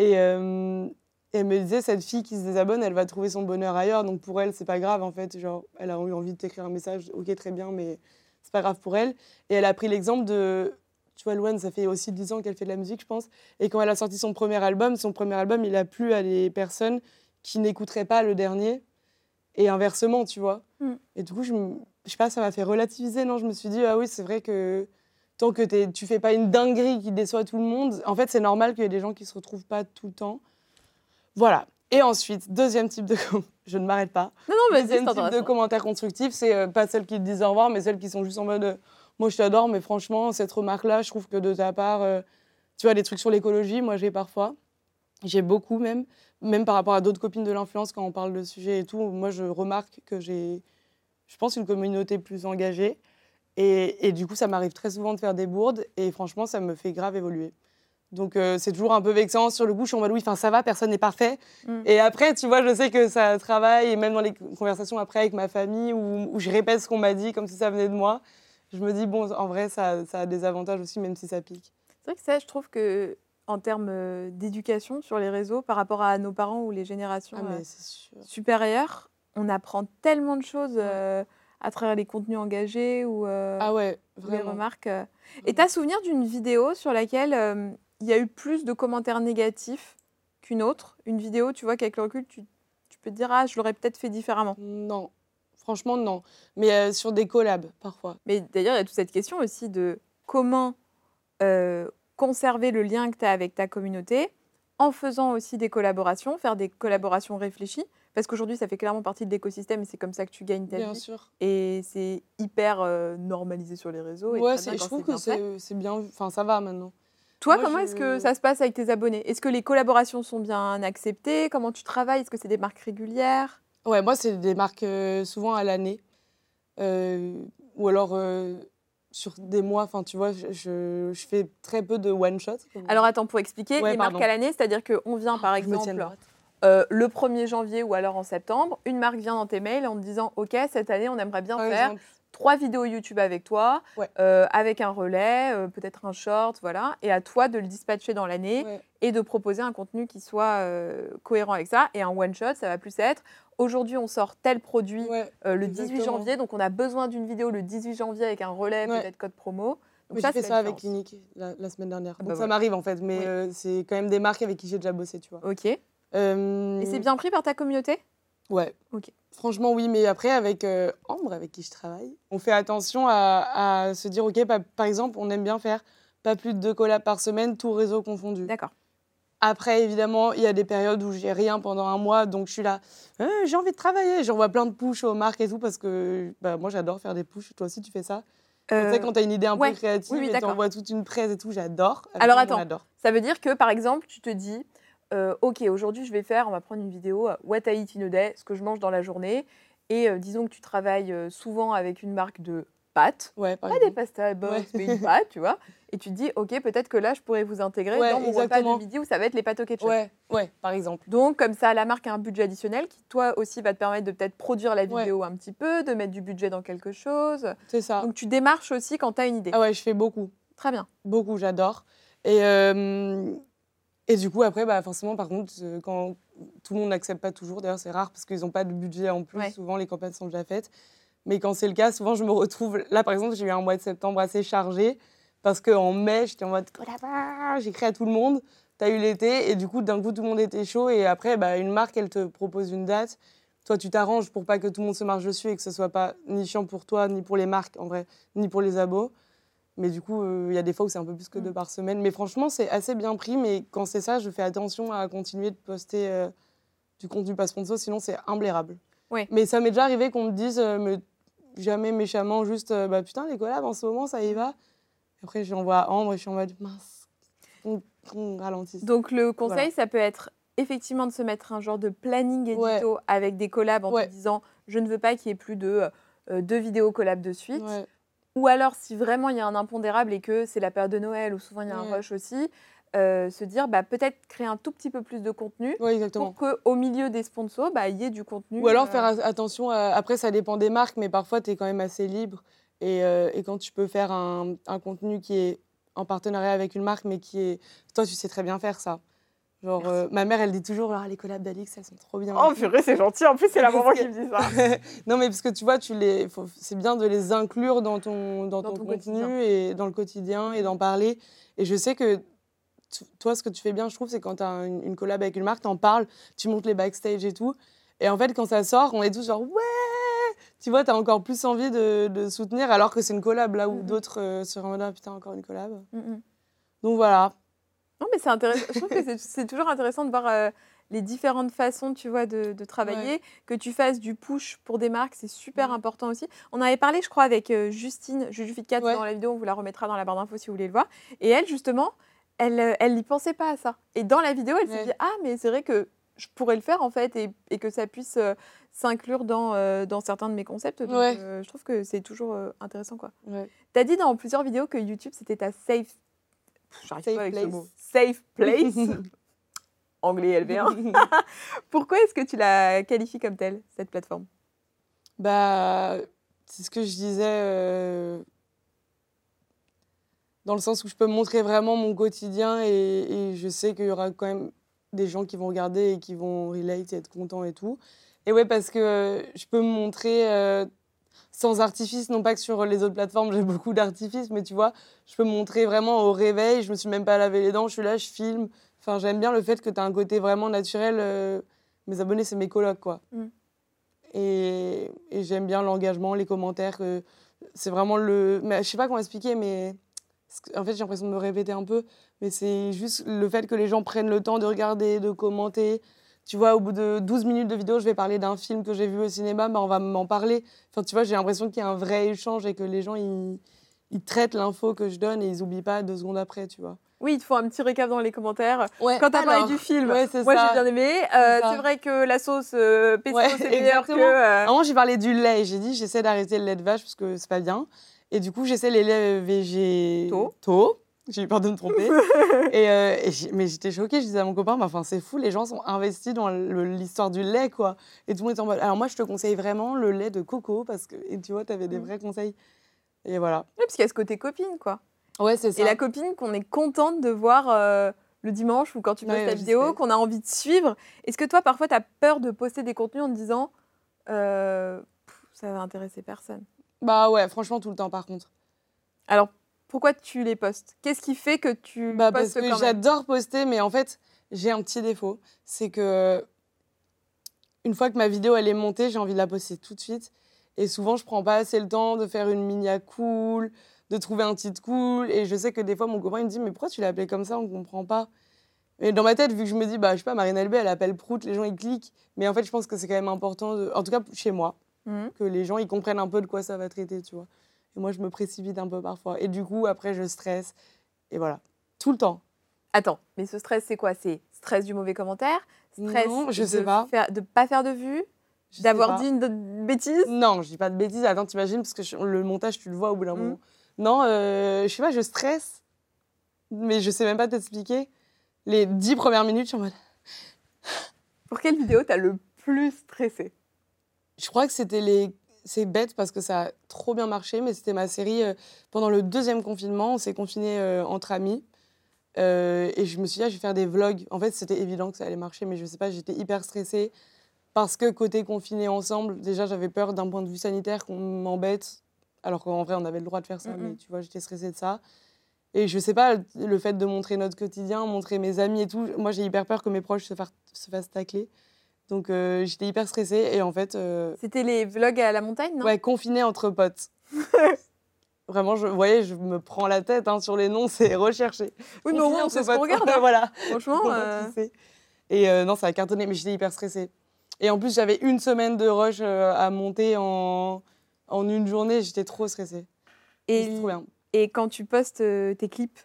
Euh, et elle me disait, cette fille qui se désabonne, elle va trouver son bonheur ailleurs. Donc pour elle, c'est pas grave en fait. Genre, elle a eu envie de t'écrire un message, ok, très bien, mais c'est pas grave pour elle. Et elle a pris l'exemple de. Tu vois, Louane, ça fait aussi 10 ans qu'elle fait de la musique, je pense. Et quand elle a sorti son premier album, son premier album, il a plu à des personnes qui n'écouteraient pas le dernier. Et inversement, tu vois. Mm. Et du coup, je, me- je sais pas, ça m'a fait relativiser, non? Je me suis dit, ah oui, c'est vrai que tant que tu fais pas une dinguerie qui déçoit tout le monde, en fait, c'est normal qu'il y ait des gens qui se retrouvent pas tout le temps. Voilà. Et ensuite, deuxième type de... Je ne m'arrête pas. Non, non, mais Deuxième type de commentaires constructifs, c'est euh, pas celles qui te disent au revoir, mais celles qui sont juste en mode euh, Moi, je t'adore, mais franchement, cette remarque-là, je trouve que de ta part, euh, tu vois, des trucs sur l'écologie, moi, j'ai parfois. J'ai beaucoup même, même par rapport à d'autres copines de l'influence quand on parle de sujets et tout. Moi, je remarque que j'ai, je pense, une communauté plus engagée. Et, et du coup, ça m'arrive très souvent de faire des bourdes. Et franchement, ça me fait grave évoluer. Donc, euh, c'est toujours un peu vexant. Sur le coup, je suis en mode oui, enfin, ça va, personne n'est parfait. Mm. Et après, tu vois, je sais que ça travaille. Et même dans les conversations après avec ma famille, où, où je répète ce qu'on m'a dit comme si ça venait de moi, je me dis, bon, en vrai, ça, ça a des avantages aussi, même si ça pique. C'est vrai que ça, je trouve que en termes euh, d'éducation sur les réseaux, par rapport à nos parents ou les générations Ah, euh, supérieures, on apprend tellement de choses euh, à travers les contenus engagés ou euh, Ah ouais, les remarques. euh. Et tu as souvenir d'une vidéo sur laquelle il y a eu plus de commentaires négatifs qu'une autre Une vidéo, tu vois, qu'avec le recul, tu, tu peux te dire, ah, je l'aurais peut-être fait différemment. Non, franchement, non. Mais euh, sur des collabs, parfois. Mais d'ailleurs, il y a toute cette question aussi de comment euh, conserver le lien que tu as avec ta communauté en faisant aussi des collaborations, faire des collaborations réfléchies. Parce qu'aujourd'hui, ça fait clairement partie de l'écosystème et c'est comme ça que tu gagnes ta Bien vie. sûr. Et c'est hyper euh, normalisé sur les réseaux. et Ouais, je trouve que c'est bien. Enfin, ça va maintenant. Toi, Moi, comment est-ce que ça se passe avec tes abonnés? Est-ce que les collaborations sont bien acceptées? Comment tu travailles? Est-ce que c'est des marques régulières? Ouais, moi, c'est des marques euh, souvent à l'année. Euh, ou alors euh, sur des mois. Enfin, tu vois, je, je, je fais très peu de one-shot. Alors attends, pour expliquer, Ouais, les marques à l'année, c'est-à-dire qu'on vient par me tiens exemple le 1er janvier ou alors en septembre, une marque vient dans tes mails en te disant Ok, cette année, on aimerait bien Par faire exemple. Trois vidéos YouTube avec toi, Ouais. euh, avec un relais, euh, peut-être un short, voilà, et à toi de le dispatcher dans l'année Ouais. et de proposer un contenu qui soit euh, cohérent avec ça. Et un one-shot, ça va plus être aujourd'hui, on sort tel produit Ouais. le 18 exactement. janvier, donc on a besoin d'une vidéo le 18 janvier avec un relais, peut-être code promo. Donc Mais ça, j'ai fait ça avec. Clinique la, la semaine dernière. Ah Donc bah ça m'arrive en fait, mais c'est quand même des marques avec qui j'ai déjà bossé, tu vois. Ok. Et c'est bien pris par ta communauté? Ouais. Ok. Franchement, oui, mais après, avec euh, Ambre, avec qui je travaille, on fait attention à, à se dire, OK, pa- par exemple, on aime bien faire pas plus de deux collabs par semaine, tout réseau confondu. D'accord. Après, évidemment, il y a des périodes où j'ai rien pendant un mois, donc je suis là, Euh, j'ai envie de travailler. J'envoie plein de push aux marques et tout, parce que bah, moi, j'adore faire des push. Toi aussi, tu fais ça? tu sais, quand tu as une idée un Euh, ouais. peu créative Oui, oui, et tu d'accord. envoies toute une presse et tout, j'adore. Alors, attends. Ça veut dire que, par exemple, tu te dis, euh, OK, aujourd'hui, je vais faire, on va prendre une vidéo, euh, What I eat in a day, ce que je mange dans la journée. Et euh, disons que tu travailles souvent avec une marque de pâtes, Ouais, pas des exemple. pasta box, Ouais. mais une pâte, tu vois. Et tu te dis, OK, peut-être que là, je pourrais vous intégrer Ouais, dans mon repas exactement. de midi où ça va être les pâtes au ketchup. Ouais, ouais, par exemple. Donc, comme ça, la marque a un budget additionnel qui, toi aussi, va te permettre de peut-être produire la vidéo un petit peu, de mettre du budget dans quelque chose. C'est ça. Donc, tu démarches aussi quand tu as une idée. Ah ouais, je fais beaucoup. Très bien. Beaucoup, j'adore. Et, euh, et du coup, après, bah, forcément, par contre, euh, quand tout le monde n'accepte pas toujours, d'ailleurs, c'est rare parce qu'ils n'ont pas de budget en plus, Ouais. souvent les campagnes sont déjà faites. Mais quand c'est le cas, souvent, je me retrouve. Là, par exemple, j'ai eu un mois de septembre assez chargé parce qu'en mai, j'étais en mode collab, j'écris à tout le monde. T'as eu l'été et du coup, d'un coup, tout le monde était chaud. Et après, bah, une marque, elle te propose une date. Toi, tu t'arranges pour pas que tout le monde se marche dessus et que ce soit pas ni chiant pour toi, ni pour les marques, en vrai, ni pour les abos. Mais du coup, euh, il y a des fois où c'est un peu plus que Mm. deux par semaine. Mais franchement, c'est assez bien pris. Mais quand c'est ça, je fais attention à continuer de poster euh, du contenu pas sponsor, sinon c'est imblairable. Ouais. Mais ça m'est déjà arrivé qu'on me dise, euh, mais jamais méchamment, juste bah putain, les collabs en ce moment, ça y va. Après, j'envoie à Ambre et je suis en mode mince, on, on ralentisse. Donc, le conseil, Voilà. ça peut être effectivement de se mettre un genre de planning édito avec des collabs en Ouais. te disant je ne veux pas qu'il y ait plus de deux vidéos collabs de suite. Ou alors, si vraiment il y a un impondérable et que c'est la période de Noël ou souvent il y a un Ouais. rush aussi, euh, se dire bah, peut-être créer un tout petit peu plus de contenu Ouais, pour qu'au milieu des sponsors, bah, il y ait du contenu. Ou alors euh, faire attention, à- après ça dépend des marques, mais parfois tu es quand même assez libre. Et, euh, et quand tu peux faire un, un contenu qui est en partenariat avec une marque, mais qui est... Toi, tu sais très bien faire ça. Genre, euh, ma mère, elle dit toujours, Ah, les collabs d'Alix, elles sont trop bien. Oh purée, c'est gentil. En plus, c'est la maman que- qui me dit ça. non, mais parce que tu vois, tu les, faut- c'est bien de les inclure dans ton, dans Dans ton, ton contenu quotidien. et dans le quotidien et d'en parler. Et je sais que toi, ce que tu fais bien, je trouve, c'est quand tu as une, une collab avec une marque, tu en parles, tu montes les backstage et tout. Et en fait, quand ça sort, on est tous genre, ouais Tu vois, tu as encore plus envie de, de soutenir, alors que c'est une collab, là où Mhm. d'autres euh, en mode, ah, putain, encore une collab. Mm, mm. Donc voilà. Non, mais c'est intéressant. Je trouve que c'est- toujours intéressant de voir euh, les différentes façons, tu vois, de, de travailler. Que tu fasses du push pour des marques, c'est super Ouais. important aussi. On avait parlé, je crois, avec euh, Justine, Jujufit4 Ouais. dans la vidéo, on vous la remettra dans la barre d'infos si vous voulez le voir. Et elle, justement, elle euh, elle n'y pensait pas à ça. Et dans la vidéo, elle s'est dit, ah, mais c'est vrai que je pourrais le faire, en fait, et, et que ça puisse euh, s'inclure dans, euh, dans certains de mes concepts. Donc, euh, je trouve que c'est toujours euh, intéressant, quoi. Tu as dit dans plusieurs vidéos que YouTube, c'était ta safe... J'arrive Safe pas avec ce place. mot. Safe place. Anglais LV1. Pourquoi est-ce que tu la qualifies comme telle, cette plateforme? Bah, c'est ce que je disais, euh, dans le sens où je peux montrer vraiment mon quotidien et, et je sais qu'il y aura quand même des gens qui vont regarder et qui vont relate et être contents et tout. Et ouais, parce que euh, je peux me montrer euh, sans artifice, non pas que sur les autres plateformes, j'ai beaucoup d'artifices, mais tu vois, je peux me montrer vraiment au réveil, je me suis même pas lavé les dents, je suis là, je filme. Enfin, j'aime bien le fait que tu as un côté vraiment naturel. euh, mes abonnés, c'est mes colocs, quoi. Mm. Et, et j'aime bien l'engagement, les commentaires. que c'est vraiment le. Mais je sais pas comment expliquer, mais en fait, j'ai l'impression de me répéter un peu. Mais c'est juste le fait que les gens prennent le temps de regarder, de commenter. Tu vois, au bout de 12 minutes de vidéo, je vais parler d'un film que j'ai vu au cinéma, bah, on va m'en parler. Enfin, tu vois, j'ai l'impression qu'il y a un vrai échange et que les gens, ils, ils traitent l'info que je donne et ils oublient pas deux secondes après, tu vois. Oui, il te faut un petit récap dans les commentaires. Ouais, Quand t'as parlé du film, ouais, c'est moi j'ai bien aimé. Euh, C'est vrai que la sauce euh, pesto Ouais, c'est meilleur que. euh, moment, j'ai parlé du lait j'ai dit j'essaie d'arrêter le lait de vache parce que c'est pas bien. Et du coup, j'essaie les laits végétaux. J'ai eu peur de me tromper. et, euh, et mais j'étais choquée. Je disais à mon copain, bah, enfin, c'est fou, les gens sont investis dans l'histoire du lait, quoi. Et tout le monde était en mode. Alors, moi, je te conseille vraiment le lait de coco parce que, et tu vois, tu avais des Mm. vrais conseils. Et voilà. Parce qu'il y a ce côté copine, quoi. Ouais, c'est ça. Et la copine qu'on est contente de voir euh, le dimanche ou quand tu postes Ouais, ta vidéo, qu'on a envie de suivre. Est-ce que toi, parfois, tu as peur de poster des contenus en te disant euh, ça va intéresser personne? Bah ouais, franchement, tout le temps, par contre. Alors, pourquoi tu les postes? Qu'est-ce qui fait que tu Bah, parce que j'adore poster, mais en fait, j'ai un petit défaut. C'est que une fois que ma vidéo elle est montée, j'ai envie de la poster tout de suite. Et souvent, je prends pas assez le temps de faire une mini cool, de trouver un titre cool. Et je sais que des fois, mon copain il me dit Mais pourquoi tu l'as appelé comme ça? On comprend pas. Mais dans ma tête, vu que je me dis Bah, je sais pas, Marine Elbé, elle appelle Prout, les gens ils cliquent. Mais en fait, je pense que c'est quand même important, de... en tout cas chez moi, Mhm. que les gens ils comprennent un peu de quoi ça va traiter, tu vois. Et moi, je me précipite un peu parfois. Et du coup, après, je stresse. Et voilà. Tout le temps. Attends, mais ce stress, c'est quoi? C'est stress du mauvais commentaire? Stress Non, je de sais pas. faire- de pas faire de sais D'avoir dit une une bêtise? Non, je dis pas de bêtises. Attends, t'imagines, parce que je- le montage, tu le vois au bout d'un Mm. moment. Non, euh, je sais pas, je stresse. Mais je sais même pas t'expliquer. Les dix premières minutes, je suis en mode. Pour quelle vidéo t'as le plus stressé? Je crois que c'était les. C'est bête parce que ça a trop bien marché, mais c'était ma série. euh, pendant le deuxième confinement, on s'est confinés euh, entre amis. Euh, et je me suis dit, ah, je vais faire des vlogs. En fait, c'était évident que ça allait marcher, mais je sais pas, j'étais hyper stressée. Parce que côté confiné ensemble, déjà, j'avais peur d'un point de vue sanitaire qu'on m'embête. Alors qu'en vrai, on avait le droit de faire ça, mais tu vois, j'étais stressée de ça. Et je sais pas, le fait de montrer notre quotidien, montrer mes amis et tout, moi, j'ai hyper peur que mes proches se fassent tacler. Donc, euh, j'étais hyper stressée. Et en fait, euh, C'était les vlogs à la montagne, non? Ouais, confiné entre potes. Vraiment, je, vous voyez, je me prends la tête hein, sur les noms, c'est recherché. Oui, mais au moins, on sait ce qu'on regarde. hein. voilà. Franchement, euh. Et non, ça a cartonné, mais j'étais hyper stressée. Et en plus, j'avais une semaine de rush à monter en, en une journée, j'étais trop stressée. et, C'est trop bien. et quand tu postes tes clips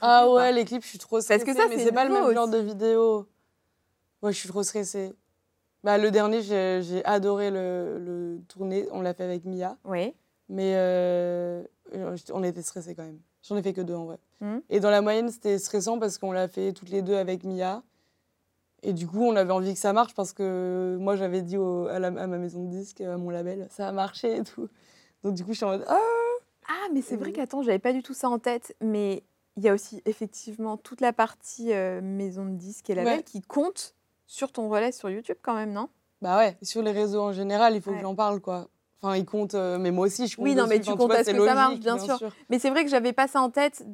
Ah ouais, les clips, je suis trop stressée. que ça, mais c'est pas le même genre de vidéo. Ouais, je suis trop stressée. Bah, le dernier, j'ai adoré le, le tourner. On l'a fait avec Mia. Oui. Mais euh, on était stressés quand même. J'en ai fait que deux en vrai. Mhm. Et dans la moyenne, c'était stressant parce qu'on l'a fait toutes les deux avec Mia. Et du coup, on avait envie que ça marche parce que moi, j'avais dit au- à, la- à ma maison de disques, à mon label, ça a marché et tout. Donc du coup, je suis en mode, ah Ah, mais c'est vrai qu'attends, j'avais pas du tout ça en tête, mais il y a aussi effectivement toute la partie euh, maison de disques et label Ouais. qui compte sur ton relais sur YouTube quand même, non? Bah ouais, sur les réseaux en général, il faut Ouais. que j'en parle, quoi. Enfin, ils comptent, euh, mais moi aussi, je compte Oui, non, mais tu Enfin, comptes vois, à ce que ça marche, bien sûr. sûr. Mais c'est vrai que j'avais pas ça en tête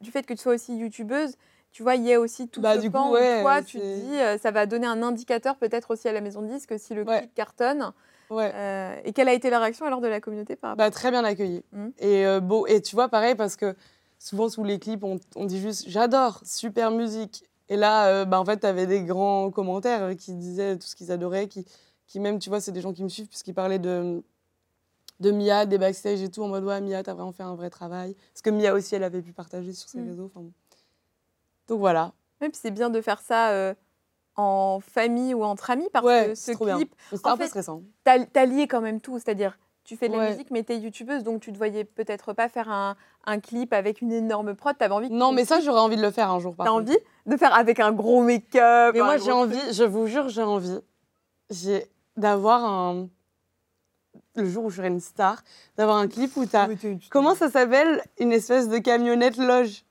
du fait que tu sois aussi youtubeuse. Tu vois, il y a aussi tout Bah, ce du pan coup, où ouais, toi, tu te dis, euh, ça va donner un indicateur peut-être aussi à la maison de disques si le Ouais. clip cartonne. Ouais. Euh, et quelle a été la réaction alors de la communauté par rapport Bah, très bien accueilli. Mhm. Et euh, beau. Et tu vois, pareil, parce que souvent sous les clips, on, on dit juste j'adore, super musique. Et là, euh, bah, en fait, tu avais des grands commentaires euh, qui disaient tout ce qu'ils adoraient, qui, qui même, tu vois, c'est des gens qui me suivent, puisqu'ils parlaient de, de Mia, des backstage et tout, en mode ouais, Mia, t'as vraiment fait un vrai travail. Parce que Mia aussi, elle avait pu partager sur ses Mhm. réseaux. bon. Donc voilà. Même si c'est bien de faire ça euh, en famille ou entre amis parce ouais, que c'est ce clip, en un peu fait, stressant. t'as t'as lié quand même tout. C'est-à-dire, tu fais de la Ouais. musique, mais t'es youtubeuse, donc tu te voyais peut-être pas faire un, un clip avec une énorme prod. T'avais envie Non, mais ça, j'aurais envie de le faire un jour. T'as envie de faire avec un gros make-up. Mais moi, j'ai envie, je vous jure, j'ai envie j'ai d'avoir un. Le jour où je serai une star, d'avoir un clip où. Mais t'es- Comment ça s'appelle? Une espèce de camionnette loge.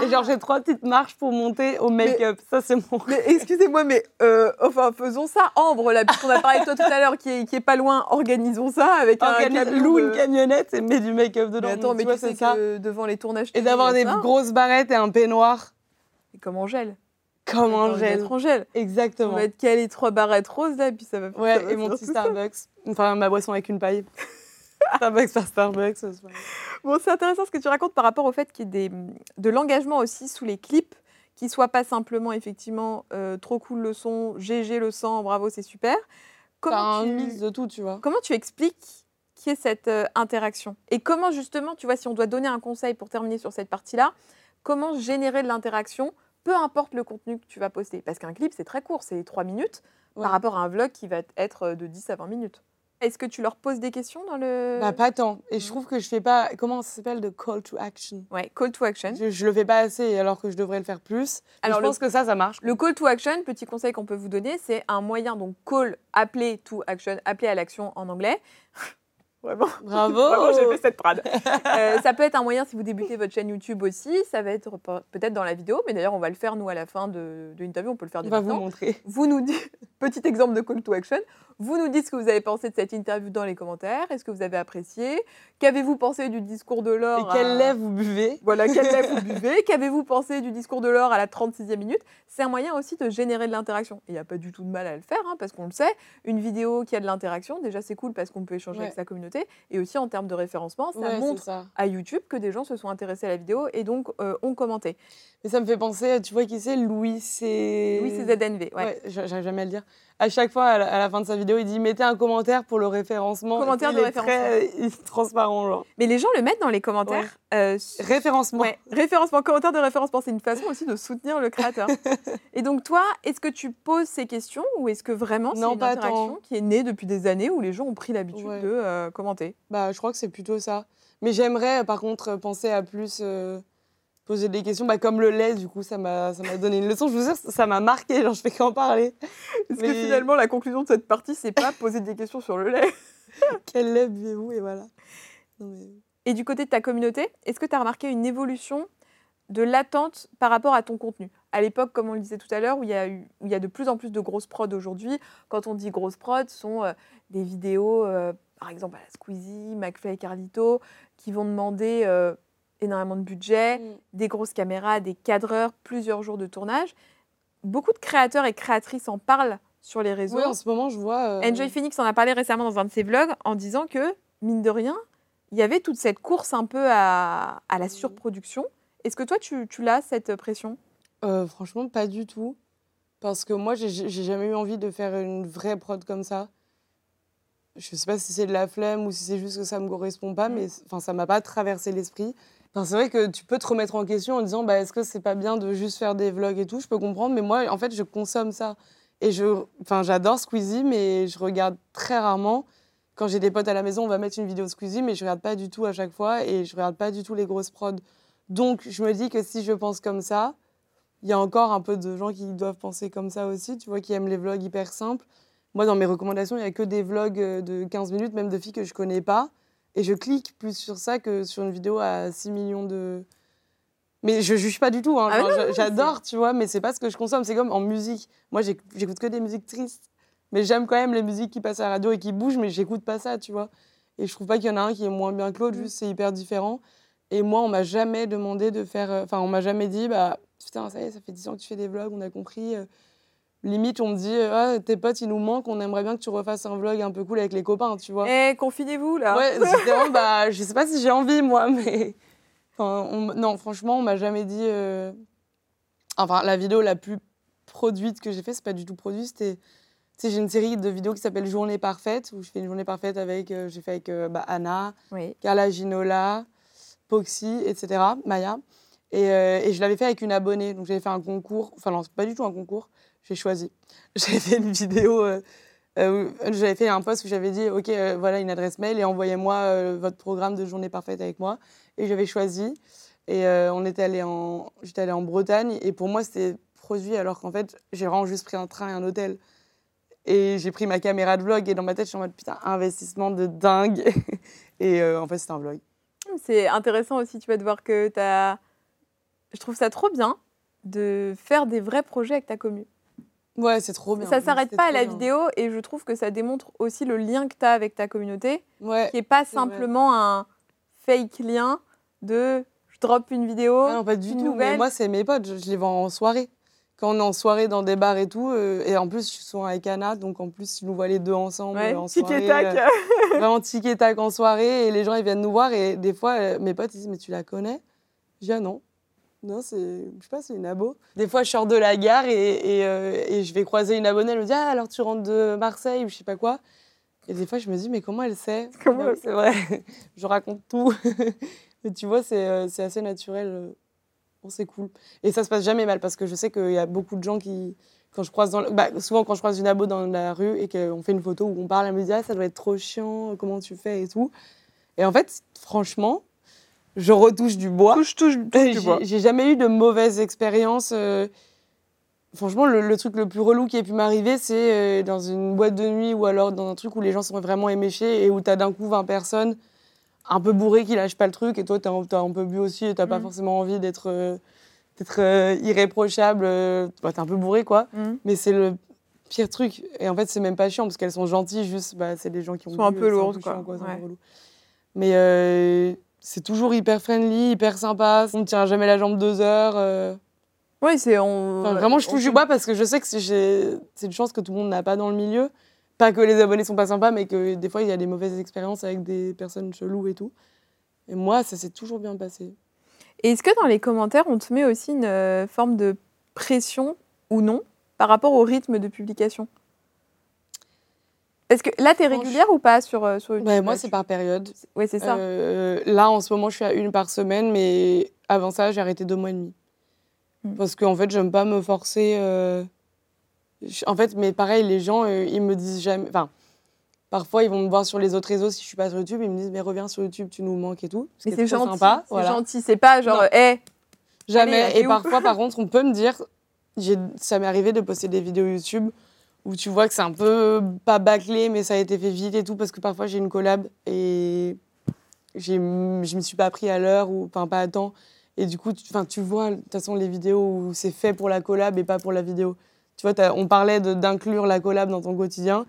Ah, Et genre, j'ai trois petites marches pour monter au make-up. Ça, c'est mon. Mais excusez-moi, mais euh, enfin faisons ça. Ambre, là, puisqu'on a parlé de toi tout à l'heure, qui est, qui est pas loin, organisons ça avec un camion loue de- une camionnette et mets du make-up dedans. Mais attends, mais tu vois, tu sais ça. que devant les tournages Et d'avoir des ça. grosses barrettes et un peignoir. Et comme Angèle. Comme Angèle. être Angèle. On Exactement. va être calé trois barrettes roses là, et puis ça va. ça Ouais, va et mon petit ça. Starbucks. Enfin, ma boisson avec une paille. Starbucks par Starbucks. ce soir. Bon, c'est intéressant ce que tu racontes par rapport au fait qu'il y ait des, de l'engagement aussi sous les clips qui soit pas simplement effectivement euh, trop cool le son, GG le sang, bravo, c'est super. T'as un tu... mix de tout, tu vois. Comment tu expliques qui est cette euh, interaction? Et comment justement, tu vois, si on doit donner un conseil pour terminer sur cette partie-là, comment générer de l'interaction, peu importe le contenu que tu vas poster? Parce qu'un clip, c'est très court, c'est 3 minutes, Ouais. par rapport à un vlog qui va être euh, de 10 à 20 minutes. Est-ce que tu leur poses des questions dans le... Bah, pas tant. Et je Mm. trouve que je fais pas. Comment ça s'appelle de call to action? Ouais, call to action. je, je le fais pas assez alors que je devrais le faire plus. Alors, je le- pense que ça, ça marche. Le call to action, petit conseil qu'on peut vous donner, c'est un moyen, donc call, appeler to action, appeler à l'action en anglais. Vraiment. Bravo Vraiment, j'ai fait cette prade. Euh, ça peut être un moyen si vous débutez votre chaîne YouTube aussi. Ça va être pe- peut-être dans la vidéo, mais d'ailleurs, on va le faire nous à la fin de, de l'interview. On peut le faire On va vous montrer. Vous nous dites, petit exemple de call to action, vous nous dites ce que vous avez pensé de cette interview dans les commentaires. Est-ce que vous avez apprécié? Qu'avez-vous pensé du discours de Et Laure à- quel lait vous buvez? Voilà, quel lait vous buvez? Qu'avez-vous pensé du discours de Laure à la 36e minute? C'est un moyen aussi de générer de l'interaction. Et il n'y a pas du tout de mal à le faire, hein, parce qu'on le sait. Une vidéo qui a de l'interaction, déjà c'est cool parce qu'on peut échanger Ouais. avec sa communauté. Et aussi en termes de référencement, ça Ouais, montre ça. à YouTube que des gens se sont intéressés à la vidéo et donc euh, ont commenté. Mais ça me fait penser, tu vois qui c'est? Louis, c'est. Oui, c'est ZNV. Ouais. Ouais, j'a- j'arrive jamais à le dire. À chaque fois, à la, à la fin de sa vidéo, il dit mettez un commentaire pour le référencement. Commentaire Il de référencement. Très, il est transparent, genre. Mais les gens le mettent dans les commentaires. euh, Référencement. Ouais, référencement, commentaire de référencement, c'est une façon aussi de soutenir le créateur. et donc toi, est-ce que tu poses ces questions ou est-ce que vraiment c'est une pas interaction tant. qui est née depuis des années où les gens ont pris l'habitude Ouais. de euh, commenter? Bah, je crois que c'est plutôt ça. Mais j'aimerais, par contre, penser à plus euh, poser des questions. Bah, comme le lait, du coup, ça m'a donné une leçon. Je vous jure, ça m'a marqué. Genre, je fais qu'en parler. Est-ce que finalement la conclusion de cette partie, c'est pas poser des questions sur le lait? Quel lait buvez-vous? Et voilà. Non, mais... Et du côté de ta communauté, est-ce que tu as remarqué une évolution de l'attente par rapport à ton contenu? À l'époque, comme on le disait tout à l'heure, où il y, a eu- où il y a de plus en plus de grosses prods aujourd'hui, quand on dit grosses prods, ce sont euh, des vidéos, euh, par exemple à la Squeezie, McFly et Carlito, qui vont demander euh, énormément de budget, Mm. des grosses caméras, des cadreurs, plusieurs jours de tournage. Beaucoup de créateurs et créatrices en parlent sur les réseaux. Oui, en ce moment, je vois. euh, Enjoy Phoenix en a parlé récemment dans un de ses vlogs en disant que, mine de rien, il y avait toute cette course un peu à, à la surproduction. Est-ce que toi, tu, tu l'as, cette pression? Euh, franchement, pas du tout. Parce que moi, j'ai jamais eu envie de faire une vraie prod comme ça. Je sais pas si c'est de la flemme ou si c'est juste que ça me correspond pas, Mm. mais enfin, ça m'a pas traversé l'esprit. Enfin, c'est vrai que tu peux te remettre en question en disant bah, est-ce que c'est pas bien de juste faire des vlogs et tout? Je peux comprendre, mais moi, en fait, je consomme ça. Et je, enfin, j'adore Squeezie, mais je regarde très rarement. Quand j'ai des potes à la maison, on va mettre une vidéo Squeezie, mais je regarde pas du tout à chaque fois et je regarde pas du tout les grosses prods. Donc, je me dis que si je pense comme ça, il y a encore un peu de gens qui doivent penser comme ça aussi, tu vois, qui aiment les vlogs hyper simples. Moi, dans mes recommandations, il n'y a que des vlogs euh, de 15 minutes, même de filles que je connais pas. Et je clique plus sur ça que sur une vidéo à 6 millions de. Mais je juge pas du tout. hein. Ah J'adore, tu vois, mais c'est pas ce que je consomme. C'est comme en musique. Moi, j'éc- j'écoute que des musiques tristes. Mais j'aime quand même les musiques qui passent à la radio et qui bougent, mais j'écoute pas ça, tu vois. Et je trouve pas qu'il y en a un qui est moins bien que l'autre, Mm. juste c'est hyper différent. Et moi, on m'a jamais demandé de faire. euh, Enfin, on m'a jamais dit, bah, putain, ça y est, ça fait 10 ans que tu fais des vlogs, on a compris. Limite, on me dit, euh, ah, tes potes, ils nous manquent, on aimerait bien que tu refasses un vlog un peu cool avec les copains, tu vois. Eh, confinez-vous, là Ouais, vraiment, bah, je sais pas si j'ai envie, moi, mais. Enfin, on m- non, franchement, on m'a jamais dit. euh, Enfin, la vidéo la plus produite que j'ai fait, c'est pas du tout produit, c'était. Tu sais, j'ai une série de vidéos qui s'appelle Journée parfaite, où je fais une journée parfaite avec. euh, j'ai fait avec euh, bah, Anna, Oui. Carla Ginola, Poxy, etc., Maya. Et, euh, et je l'avais fait avec une abonnée. Donc j'avais fait un concours. Enfin, non, c'est pas du tout un concours. J'ai choisi. J'avais fait une vidéo. euh, euh, j'avais fait un post où j'avais dit Ok, euh, voilà une adresse mail et envoyez-moi euh, votre programme de journée parfaite avec moi. Et j'avais choisi. Et on était allé en, j'étais allée en Bretagne. Et pour moi, c'était produit alors qu'en fait, j'ai vraiment juste pris un train et un hôtel. Et j'ai pris ma caméra de vlog. Et dans ma tête, je suis en mode Putain, investissement de dingue. et en fait, c'était un vlog. C'est intéressant aussi, tu vas de voir que tu as... Je trouve ça trop bien de faire des vrais projets avec ta commu. Ouais, c'est trop bien. Ça s'arrête pas à la bien. vidéo et je trouve que ça démontre aussi le lien que tu as avec ta communauté, Ouais. qui n'est pas vrai. simplement un fake lien de je drop une vidéo, Ah non, pas du une tout. nouvelle. Mais moi, c'est mes potes. Je, je les vois en soirée. Quand on est en soirée dans des bars et tout. euh, et en plus, je suis souvent avec Anna. Donc, en plus, ils nous voient les deux ensemble ouais, en tic et tac. euh, vraiment tic et tac en soirée. Et les gens, ils viennent nous voir. Et des fois, euh, mes potes, ils disent Mais tu la connais? Je dis Ah non. Non, c'est, je sais pas, c'est une abo. Des fois, je sors de la gare et, et, euh, et je vais croiser une abonnée. Elle me dit Ah, alors tu rentres de Marseille ou je sais pas quoi. Et des fois, je me dis Mais comment elle sait? Comment C'est vrai, je raconte tout. Mais tu vois, c'est, euh, c'est assez naturel. Bon, c'est cool. Et ça se passe jamais mal parce que je sais qu'il y a beaucoup de gens qui. Quand je croise dans le- bah, souvent, quand je croise une abo dans la rue et qu'on fait une photo où on parle, elle me dit Ah, ça doit être trop chiant, comment tu fais et tout. Et en fait, franchement, je retouche du bois. Touche, touche, touche du bois. J'ai jamais eu de mauvaise expérience. euh, Franchement, le, le truc le plus relou qui ait pu m'arriver, c'est euh, dans une boîte de nuit ou alors dans un truc où les gens sont vraiment éméchés et où t'as d'un coup 20 personnes un peu bourrées qui lâchent pas le truc et toi, t'as un- un peu bu aussi et t'as pas Mhm. forcément envie d'être euh, irréprochable. bah, t'es un peu bourré, quoi. Mhm. Mais c'est le pire truc. Et en fait, c'est même pas chiant parce qu'elles sont gentilles, juste, bah, c'est des gens qui ont Sont un peu lourdes, quoi. peu Ouais. relou. Mais euh, c'est toujours hyper friendly, hyper sympa. On ne tient jamais la jambe deux heures. euh. Oui, c'est. On... Enfin, vraiment, je touche du bois parce que je sais que c'est une chance que tout le monde n'a pas dans le milieu. Pas que les abonnés sont pas sympas, mais que des fois, il y a des mauvaises expériences avec des personnes cheloues et tout. Et moi, ça s'est toujours bien passé. Est-ce que dans les commentaires, on te met aussi une euh, forme de pression ou non par rapport au rythme de publication? Est-ce que là, tu es régulière ou pas sur, euh, sur YouTube moi, c'est par période. Ouais, c'est ça. Euh, là, en ce moment, je suis à une par semaine, mais avant ça, j'ai arrêté deux mois et demi. Mm. Parce qu'en fait, j'aime pas me forcer. euh, En fait, mais pareil, les gens, ils me disent jamais. Enfin, parfois, ils vont me voir sur les autres réseaux si je suis pas sur YouTube. Ils me disent, mais reviens sur YouTube, tu nous manques et tout. Ce Mais c'est gentil. sympa. C'est gentil. C'est pas genre, hé, Jamais. Allez, elle est et parfois, par contre, on peut me dire, ça m'est arrivé de poster des vidéos YouTube où tu vois que c'est un peu pas bâclé, mais ça a été fait vite et tout, parce que parfois j'ai une collab et je me suis pas pris à l'heure ou enfin pas à temps. Et du coup, tu, tu vois, de toute façon, les vidéos où c'est fait pour la collab et pas pour la vidéo. Tu vois, on parlait d'inclure la collab dans ton quotidien.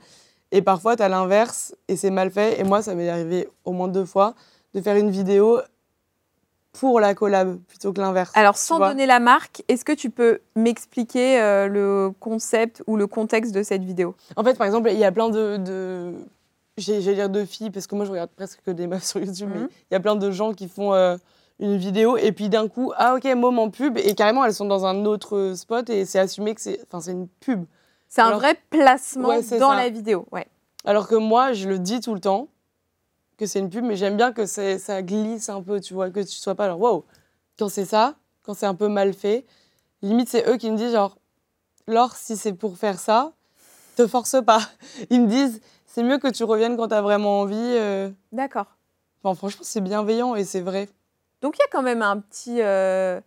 Et parfois, tu as l'inverse et c'est mal fait. Et moi, ça m'est arrivé au moins deux fois de faire une vidéo pour la collab plutôt que l'inverse. Alors, sans donner la marque, est-ce que tu peux m'expliquer euh, le concept ou le contexte de cette vidéo? En fait, par exemple, il y a plein de. de... j'ai- J'allais dire de filles, parce que moi, je regarde presque que des meufs sur YouTube, mais Mhm. il y a plein de gens qui font euh, une vidéo et puis d'un coup, ah ok, moment pub, et carrément, elles sont dans un autre spot et c'est assumé que c'est enfin, c'est une pub. C'est un Alors- vrai placement Ouais, dans ça. la vidéo. Ouais. Alors que moi, je le dis tout le temps que c'est une pub, mais j'aime bien que ça glisse un peu, tu vois, que tu sois pas genre, wow, quand c'est ça, quand c'est un peu mal fait, limite, c'est eux qui me disent genre, Laure, si c'est pour faire ça, te force pas. Ils me disent, c'est mieux que tu reviennes quand tu as vraiment envie. euh. D'accord. Enfin, franchement, c'est bienveillant et c'est vrai. Donc, il y a quand même un petit. euh,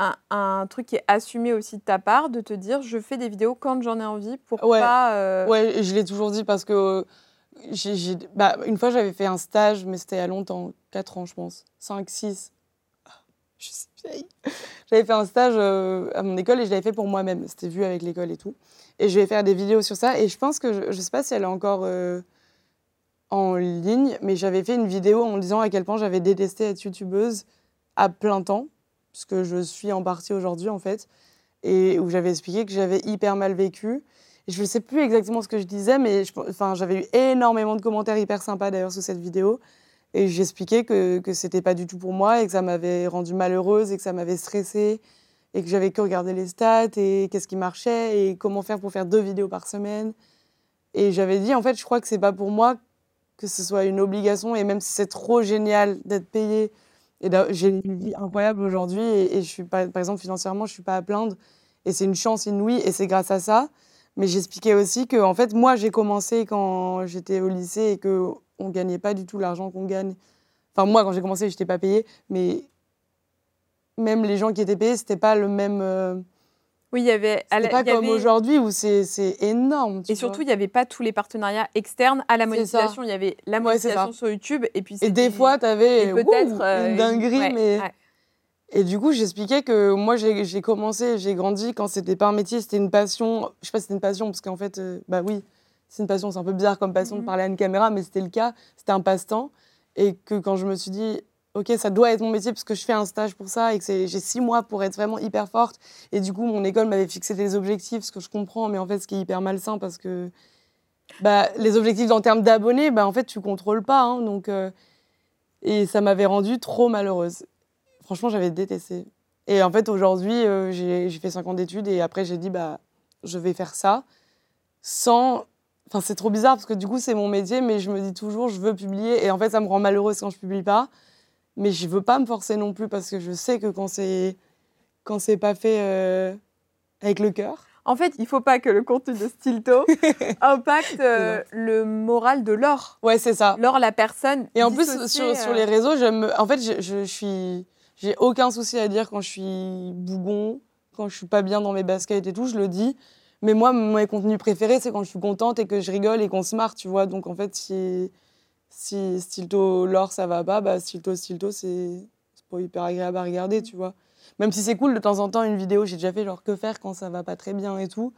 un, un truc qui est assumé aussi de ta part, de te dire je fais des vidéos quand j'en ai envie pour Ouais. pas. euh, Ouais, je l'ai toujours dit parce que bah, une fois, j'avais fait un stage, mais c'était a longtemps, 4 ans, je pense, 5, 6. Je suis vieille. J'avais fait un stage euh, à mon école et je l'avais fait pour moi-même. C'était vu avec l'école et tout. Et je vais faire des vidéos sur ça. Et je pense que, je, je sais pas si elle est encore euh, en ligne, mais j'avais fait une vidéo en disant à quel point j'avais détesté être youtubeuse à plein temps, ce que je suis en partie aujourd'hui en fait, et où j'avais expliqué que j'avais hyper mal vécu. Je ne sais plus exactement ce que je disais, mais j'avais eu énormément de commentaires hyper sympas d'ailleurs sous cette vidéo. Et j'expliquais que, que c'était pas du tout pour moi et que ça m'avait rendue malheureuse et que ça m'avait stressée et que j'avais que regardé les stats et qu'est-ce qui marchait et comment faire pour faire deux vidéos par semaine. Et j'avais dit, en fait, je crois que c'est pas pour moi que ce soit une obligation et même si c'est trop génial d'être payé et j'ai une vie incroyable aujourd'hui et, et je suis pas, par exemple, financièrement, je suis pas à plaindre et c'est une chance inouïe et c'est grâce à ça. Mais j'expliquais aussi que, en fait, moi, j'ai commencé quand j'étais au lycée et que on gagnait pas du tout l'argent qu'on gagne. Enfin, moi, quand j'ai commencé, je n'étais pas payée, mais même les gens qui étaient payés, c'était pas le même. euh, Oui, il y avait. à C'était pas y comme avait- aujourd'hui où c'est énorme. Et vois. surtout, il n'y avait pas tous les partenariats externes à la monétisation. Il y avait la monétisation sur YouTube et puis Et des fois, tu avais peut-être euh, une dinguerie, ouais, mais. ouais. Et du coup, j'expliquais que moi, j'ai commencé, j'ai grandi quand c'était pas un métier, c'était une passion. Je sais pas si c'était une passion, parce qu'en fait, euh, bah oui, c'est une passion, c'est un peu bizarre comme passion Mhm. de parler à une caméra, mais c'était le cas, c'était un passe-temps. Et que quand je me suis dit, OK, ça doit être mon métier, parce que je fais un stage pour ça, et que j'ai six mois pour être vraiment hyper forte. Et du coup, mon école m'avait fixé des objectifs, ce que je comprends, mais en fait, ce qui est hyper malsain, parce que bah, les objectifs en termes d'abonnés, bah, en fait, tu contrôles pas. hein, donc, euh, et ça m'avait rendue trop malheureuse. Franchement, j'avais détesté. Et en fait, aujourd'hui, euh, j'ai fait 5 ans d'études et après, j'ai dit, bah, je vais faire ça sans. Enfin, c'est trop bizarre parce que du coup, c'est mon métier, mais je me dis toujours, je veux publier. Et en fait, ça me rend malheureuse quand je publie pas. Mais je veux pas me forcer non plus parce que je sais que quand c'est quand c'est pas fait euh, avec le cœur. En fait, il faut pas que le contenu de Stilto impacte euh, le moral de Laure. Ouais, c'est ça. Laure, la personne. Et en plus, sur, sur les réseaux, j'aime. En fait, je, je suis. J'ai aucun souci à dire quand je suis bougon, quand je suis pas bien dans mes baskets et tout, je le dis. Mais moi, mes contenus préférés, c'est quand je suis contente et que je rigole et qu'on se marre, tu vois. Donc en fait, si, si Stilto Laure ça va pas, bah Stilto Stilto, c'est pas hyper agréable à regarder, tu vois. Même si c'est cool de temps en temps une vidéo, j'ai déjà fait genre que faire quand ça va pas très bien et tout.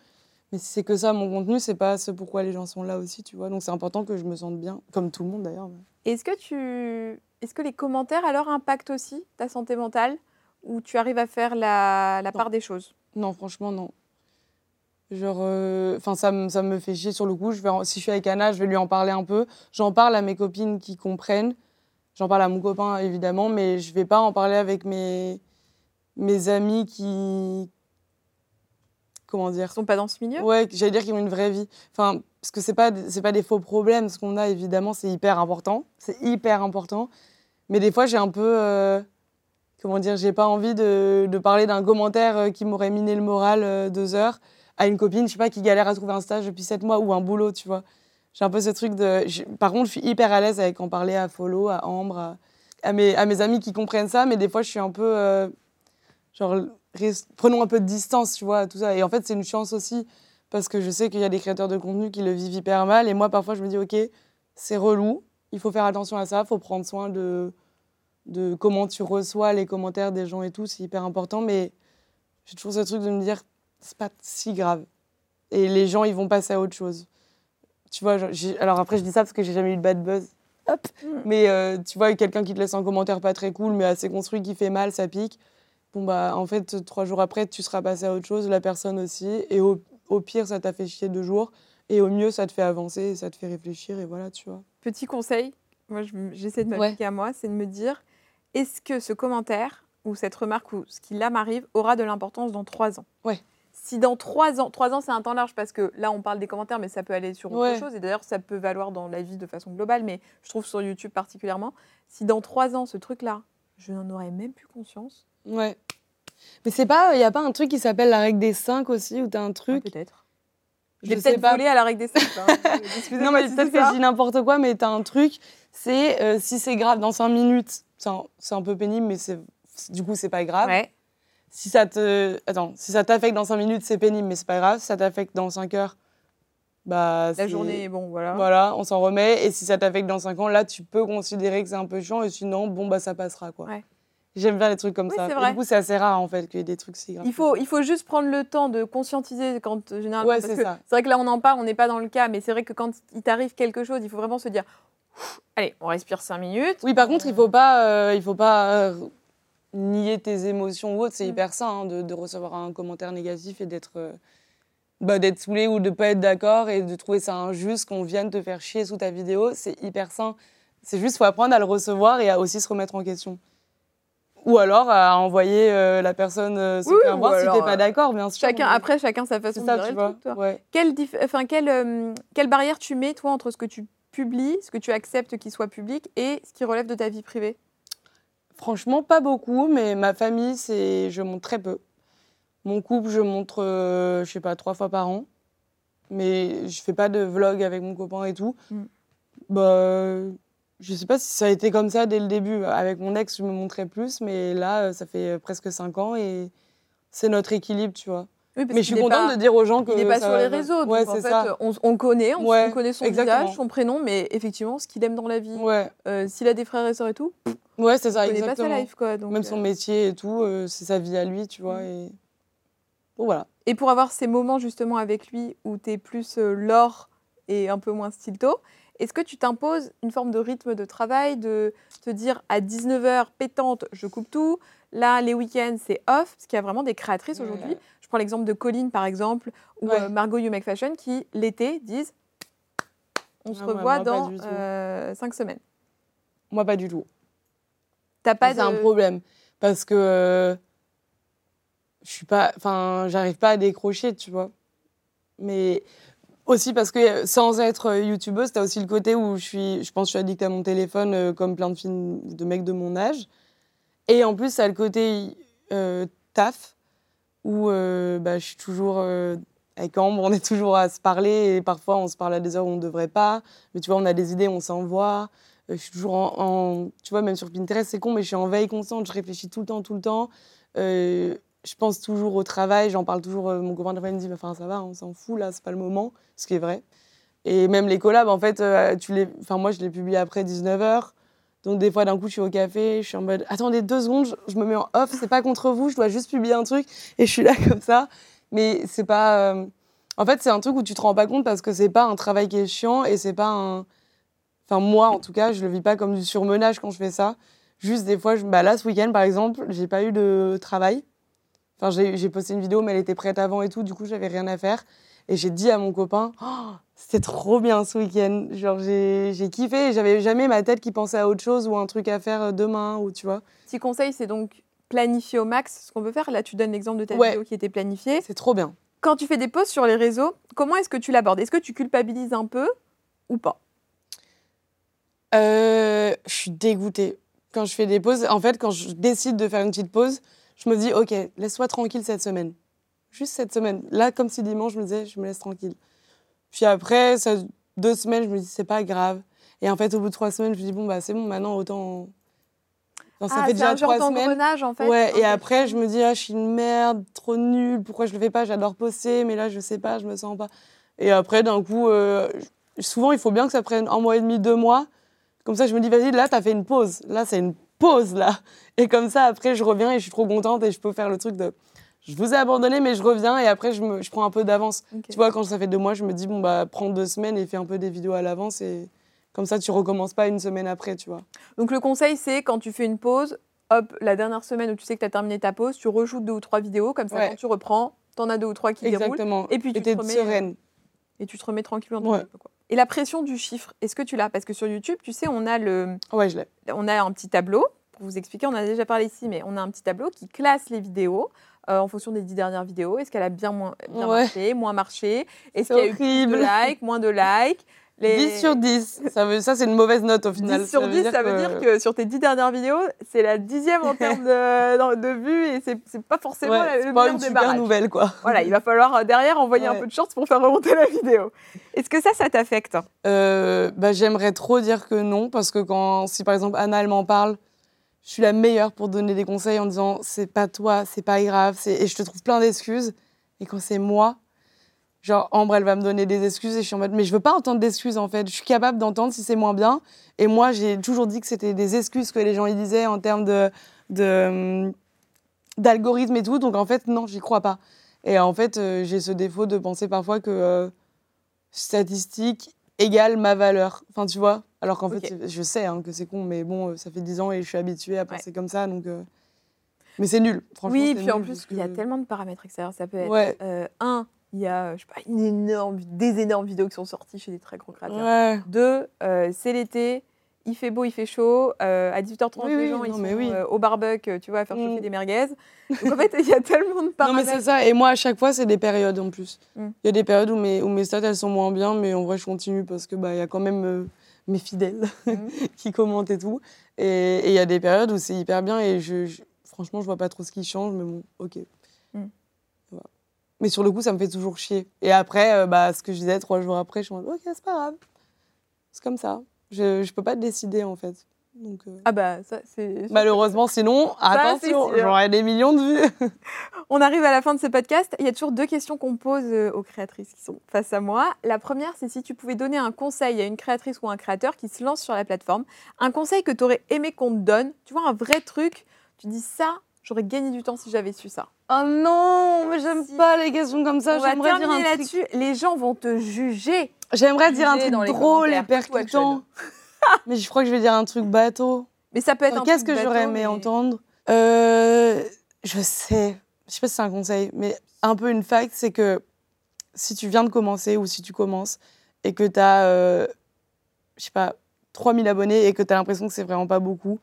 Mais si c'est que ça, mon contenu, c'est pas ce pourquoi les gens sont là aussi, tu vois. Donc c'est important que je me sente bien, comme tout le monde d'ailleurs. Est-ce que tu, est-ce que les commentaires alors impactent aussi ta santé mentale ou tu arrives à faire la, part des choses? Non, franchement, non. Genre, euh, ça, me- ça me fait chier sur le coup. Je vais si je suis avec Anna, je vais lui en parler un peu. J'en parle à mes copines qui comprennent. J'en parle à mon copain, évidemment, mais je vais pas en parler avec mes, mes amis qui. Comment dire? Ils sont pas dans ce milieu? Ouais, j'allais dire qu'ils ont une vraie vie. Enfin, parce que c'est pas pas des faux problèmes ce qu'on a évidemment, c'est hyper important, c'est hyper important. Mais des fois, j'ai un peu euh, comment dire, j'ai pas envie de, parler d'un commentaire euh, qui m'aurait miné le moral euh, deux heures à une copine, je sais pas, qui galère à trouver un stage depuis sept mois ou un boulot, tu vois. J'ai un peu ce truc de. Par contre, je suis hyper à l'aise avec en parler à Follow, à Ambre, à, mes, amis qui comprennent ça, mais des fois, je suis un peu. genre, prenons un peu de distance, tu vois, tout ça. Et en fait, c'est une chance aussi, parce que je sais qu'il y a des créateurs de contenu qui le vivent hyper mal. Et moi, parfois, je me dis, OK, c'est relou, il faut faire attention à ça, il faut prendre soin de, de comment tu reçois les commentaires des gens et tout, c'est hyper important. Mais j'ai toujours ce truc de me dire, c'est pas si grave. Et les gens, ils vont passer à autre chose. Tu vois, alors après, je dis ça parce que j'ai jamais eu de bad buzz. Hop. Mm. Mais euh, tu vois, quelqu'un qui te laisse un commentaire pas très cool, mais assez construit, qui fait mal, ça pique. Bon, bah, en fait, trois jours après, tu seras passé à autre chose, la personne aussi. Et au, au pire, ça t'a fait chier deux jours. Et au mieux, ça te fait avancer, et ça te fait réfléchir, et voilà, tu vois. Petit conseil, moi j'essaie de Ouais. m'appliquer à moi, c'est de me dire est-ce que ce commentaire ou cette remarque ou ce qui là m'arrive aura de l'importance dans trois ans? Ouais. Si dans trois ans, trois ans c'est un temps large parce que là on parle des commentaires, mais ça peut aller sur autre Ouais. chose et d'ailleurs ça peut valoir dans la vie de façon globale, mais je trouve sur YouTube particulièrement. Si dans trois ans ce truc-là, je n'en aurais même plus conscience, Ouais. Mais c'est pas, il n'y a pas un truc qui s'appelle la règle des 5 aussi, où t'as un ah, truc. peut-être. Je sais peut-être volé à la règle des cinq. hein. Excusez-moi Non, mais si peut-être que je dis n'importe quoi, mais t'as un truc, c'est euh, si c'est grave dans 5 minutes, c'est un, un peu pénible, mais c'est, du coup, c'est pas grave. Ouais. Si ça te. Attends, si ça t'affecte dans 5 minutes, c'est pénible, mais c'est pas grave. Si ça t'affecte dans 5 heures, bah. La journée, bon voilà. Voilà, on s'en remet. Et si ça t'affecte dans 5 ans, là, tu peux considérer que c'est un peu chiant, et sinon, bon, bah, ça passera, quoi. Ouais. J'aime bien les trucs comme Oui, ça. Et vrai. du coup, c'est assez rare, en fait, qu'il y ait des trucs si graves. Il faut, il faut juste prendre le temps de conscientiser quand euh, généralement. Ouais, c'est ça. C'est vrai que là on en parle, on n'est pas dans le cas, mais c'est vrai que quand il t'arrive quelque chose, il faut vraiment se dire allez, on respire cinq minutes. Oui, par contre, il faut pas, euh, il faut pas euh, nier tes émotions ou autre. C'est Mm. hyper sain hein, de, de recevoir un commentaire négatif et d'être euh, bah, d'être saoulé ou de pas être d'accord et de trouver ça injuste qu'on vienne te faire chier sous ta vidéo. C'est hyper sain. C'est juste faut apprendre à le recevoir et à aussi se remettre en question. Ou alors à envoyer euh, la personne euh, se Oui, faire voir si t'es pas euh, d'accord, bien sûr. Chacun, mais après, chacun sa façon de ça, gérer tu le vois. truc, toi. Ouais. Quelle, dif- enfin, quelle, euh, quelle barrière tu mets, toi, entre ce que tu publies, ce que tu acceptes qu'il soit public et ce qui relève de ta vie privée? Franchement, pas beaucoup, mais ma famille, c'est je montre très peu. Mon couple, je montre, euh, je sais pas, trois fois par an. Mais je fais pas de vlog avec mon copain et tout. Mm. Bah, je sais pas si ça a été comme ça dès le début. Avec mon ex, je me montrais plus, mais là, euh, ça fait presque cinq ans et c'est notre équilibre, tu vois. Oui, Mais je suis contente pas- de dire aux gens que Il n'est pas ça sur les réseaux, donc Ouais, en fait, ça. on, on connaît, on, Ouais, on connaît son exactement. visage, son prénom, mais effectivement, ce qu'il aime dans la vie. Ouais, Euh, S'il a des frères et sœurs et tout, ouais, c'est on ça, connaît pas exactement. sa life, quoi. Donc, Même euh, son métier et tout, euh, c'est sa vie à lui, tu vois. Mm. Et... Bon, voilà. Et pour avoir ces moments justement avec lui où tu es plus euh, l'or et un peu moins stilto, est-ce que tu t'imposes une forme de rythme de travail, de te dire à 19h pétante, je coupe tout, là les week-ends c'est off, parce qu'il y a vraiment des créatrices Ouais. aujourd'hui. Je prends l'exemple de Colline par exemple, ou Ouais. euh, Margot You Make Fashion qui l'été disent on se Ah revoit moi, dans du tout. 5 semaines. Moi, pas du tout. T'as pas de... un problème. Parce que, euh, je suis pas, enfin, j'arrive pas à décrocher, tu vois. Mais aussi parce que sans être youtubeuse, t'as aussi le côté où je suis, je pense, je suis addict à mon téléphone euh, comme plein de films de mecs de mon âge. Et en plus, ça a le côté euh, taf où euh, bah, je suis toujours avec Ambre, on est toujours à se parler et parfois on se parle à des heures où on ne devrait pas. Mais tu vois, on a des idées, on s'envoie. je suis toujours en, Tu vois, même sur Pinterest, c'est con, mais je suis en veille constante, je réfléchis tout le temps, tout le temps je pense toujours au travail, j'en parle toujours. Euh, mon copain de me dit enfin, ça va, on s'en fout là, c'est pas le moment, ce qui est vrai. Et même les collabs, en fait, euh, tu les... enfin, moi je les publie après 19h. Donc des fois d'un coup je suis au café, je suis en mode attendez deux secondes, je, me mets en off, c'est pas contre vous, je dois juste publier un truc et je suis là comme ça. Mais c'est pas. Euh, en fait, c'est un truc où tu te rends pas compte parce que c'est pas un travail qui est chiant et c'est pas un. Enfin, moi en tout cas, je le vis pas comme du surmenage quand je fais ça. Juste des fois, bah, là ce week-end par exemple, j'ai pas eu de travail. Enfin, j'ai posté une vidéo, mais elle était prête avant et tout, du coup, j'avais rien à faire. Et j'ai dit à mon copain, oh, c'était trop bien ce week-end. Genre, j'ai kiffé j'avais jamais ma tête qui pensait à autre chose ou un truc à faire euh, demain, ou tu vois. Petit conseil, c'est donc planifier au max ce qu'on peut faire. Là, tu donnes l'exemple de ta vidéo qui était planifiée. C'est trop bien. Quand tu fais des posts sur les réseaux, comment est-ce que tu l'abordes? Est-ce que tu culpabilises un peu ou pas? Euh, Je suis dégoûtée. Quand je fais des pauses, en fait, quand je décide de faire une petite pause, je me dis, OK, laisse-toi tranquille cette semaine. Juste cette semaine. Là, comme si dimanche, je me disais, je me laisse tranquille. Puis après, ça, deux semaines, je me dis, c'est pas grave. Et en fait, au bout de trois semaines, je me dis, bon, bah, c'est bon, maintenant, autant. ça ah, fait déjà un trois semaines. en fait. Ouais, et après, je me dis, ah, je suis une merde, trop nulle, pourquoi je le fais pas? J'adore poster, mais là, je sais pas, je me sens pas. Et après, d'un coup, euh, souvent, il faut bien que ça prenne un mois et demi, deux mois. Comme ça, je me dis, vas-y, là, t'as fait une pause. Là, c'est une pause là. Et comme ça, après, je reviens et je suis trop contente et je peux faire le truc de je vous ai abandonné, mais je reviens et après, je, me, je prends un peu d'avance. Tu vois, quand ça fait deux mois, je me dis, bon, bah, prends deux semaines et fais un peu des vidéos à l'avance et comme ça, tu recommences pas une semaine après, tu vois. Donc, le conseil, c'est quand tu fais une pause, hop, la dernière semaine où tu sais que tu as terminé ta pause, tu rejoutes deux ou trois vidéos, comme ça, quand tu reprends, tu en as deux ou trois qui Exactement. Et puis, tu te remets, sereine. Et tu te remets tranquillement. Ouais. Et la pression du chiffre, est-ce que tu l'as? Parce que sur YouTube, tu sais, on a le. Ouais, je l'ai. On a un petit tableau vous expliquer, on a déjà parlé ici, mais on a un petit tableau qui classe les vidéos euh, en fonction des dix dernières vidéos. Est-ce qu'elle a bien, moins, marché, moins marché? Est-ce qu'il y a eu plus de likes, moins de likes? 10 sur 10, ça, veut, ça c'est une mauvaise note au final. 10 sur 10, ça veut, dire, que... sur tes 10 dernières vidéos, c'est la dixième en termes de, de vues et c'est pas forcément ouais, la, le pas une super nouvelle quoi. Voilà, il va falloir euh, derrière envoyer un peu de shorts pour faire remonter la vidéo. Est-ce que ça, ça t'affecte? Euh, bah, J'aimerais trop dire que non parce que quand, si par exemple Anna elle m'en parle, je suis la meilleure pour donner des conseils en disant c'est pas toi, c'est pas grave, et je te trouve plein d'excuses. Et quand c'est moi, genre Ambre, elle va me donner des excuses et je suis en mode mais je veux pas entendre d'excuses en fait. Je suis capable d'entendre si c'est moins bien. Et moi, j'ai toujours dit que c'était des excuses que les gens y disaient en termes de, de d'algorithme et tout. Donc en fait, non, j'y crois pas. Et en fait, euh, j'ai ce défaut de penser parfois que euh, statistique égale ma valeur. Enfin, tu vois? Alors qu'en fait, je sais hein, que c'est con, mais bon, euh, ça fait 10 ans et je suis habituée à penser comme ça, donc... Euh, mais c'est nul, franchement. Oui, puis en plus, il y a tellement de paramètres extérieurs. Ça peut être, euh, un, il y a je sais pas, une énorme, des énormes vidéos qui sont sorties chez des très grands créateurs. Deux, c'est l'été, il fait beau, il fait chaud. Euh, à 18h30, les gens ils sont euh, au barbecue, tu vois, à faire chauffer mm. des merguez. Donc en fait, il y a tellement de paramètres. Non, mais c'est ça. Et moi, à chaque fois, c'est des périodes en plus. Mm. Il y a des périodes où mes, où mes stats, elles sont moins bien, mais en vrai, je continue parce que bah, y a quand même euh, mes fidèles mm. qui commentent et tout. Et il y a des périodes où c'est hyper bien et je, franchement, je vois pas trop ce qui change, mais bon, ok. Mais sur le coup, ça me fait toujours chier. Et après, bah, ce que je disais trois jours après, je suis en mode, ok, c'est pas grave. C'est comme ça. Je ne peux pas décider en fait. Donc, euh, Ah bah ça c'est... Malheureusement sinon, attention, j'aurais des millions de vues. On arrive à la fin de ce podcast. Il y a toujours deux questions qu'on pose euh, aux créatrices qui sont face à moi. La première c'est si tu pouvais donner un conseil à une créatrice ou un créateur qui se lance sur la plateforme. Un conseil que tu aurais aimé qu'on te donne. Tu vois un vrai truc. Tu dis ça, j'aurais gagné du temps si j'avais su ça. Oh non, mais j'aime pas les questions comme ça. J'aimerais dire un là-dessus. Les gens vont te juger. J'aimerais dire un truc drôle et percutant. mais je crois que je vais dire un truc bateau. Mais ça peut être Qu'est-ce que j'aurais aimé entendre? Euh, Je sais. Je sais pas si c'est un conseil, mais un peu une fact, c'est que si tu viens de commencer ou si tu commences et que tu as, euh, je sais pas, 3000 abonnés et que tu as l'impression que c'est vraiment pas beaucoup,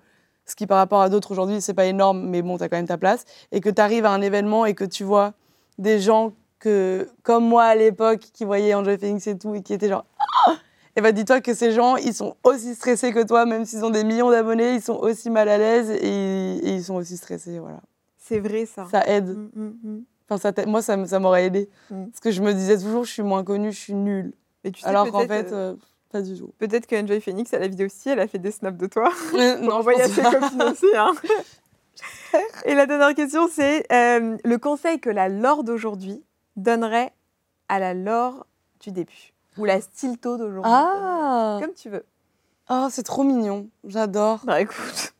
ce qui par rapport à d'autres aujourd'hui, c'est pas énorme, mais bon, tu as quand même ta place, et que tu arrives à un événement et que tu vois des gens que, comme moi à l'époque, qui voyaient Enjoy Phoenix et tout, et qui étaient genre, Ah et bah dis-toi que ces gens, ils sont aussi stressés que toi, même s'ils ont des millions d'abonnés, ils sont aussi mal à l'aise et, et ils sont aussi stressés, voilà. C'est vrai ça. Ça aide. Mm, mm, mm. Enfin, ça moi, ça, m'aurait aidé. Mm. Parce que je me disais toujours, je suis moins connue, je suis nulle. Mais tu sais, Alors qu'en fait, euh, euh, pas du tout. peut-être que Enjoy Phoenix, à la vidéo aussi, elle a fait des snaps de toi. non, Pour je envoyer à ses copines aussi. Hein. Et la dernière question, c'est euh, le conseil que la Laure d'aujourd'hui donnerait à la Laure du début. Ou la Stilto d'aujourd'hui. Ah Comme tu veux. Oh, c'est trop mignon. J'adore. Bah écoute.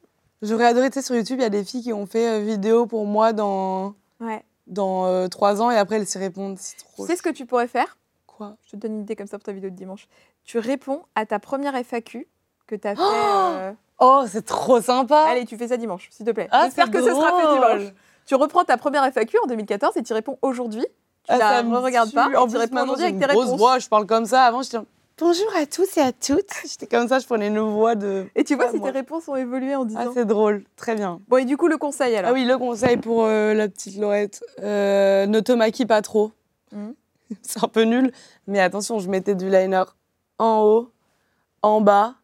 J'aurais adoré, tu sais, sur YouTube, il y a des filles qui ont fait euh, vidéo pour moi dans, Ouais. dans euh, trois ans et après elles s'y répondent. C'est Tu trop. sais ce que tu pourrais faire? Quoi? Je te donne une idée comme ça pour ta vidéo de dimanche. Tu réponds à ta première FAQ que tu as fait. Oh euh, Oh, c'est trop sympa. Allez, tu fais ça dimanche, s'il te plaît. Ah, J'espère c'est que ce sera fait drôle. dimanche. Tu reprends ta première FAQ en 2014 et tu réponds aujourd'hui. Tu Ah, la ça me regardes tue. pas. En et tu plus, réponds maintenant, aujourd'hui j'ai avec une tes grosse réponses. voix. Je parle comme ça. Avant, j'étais bonjour à tous et à toutes. J'étais comme ça, je prenais une voix de. Et tu vois Ah, si moi. tes réponses ont évolué en Ah, disant. c'est drôle. Très bien. bon, et du coup, le conseil alors Ah oui, le conseil pour euh, la petite Laurette, euh, ne te maquille pas trop. Mhm. C'est un peu nul, mais attention, je mettais du liner en haut, en bas,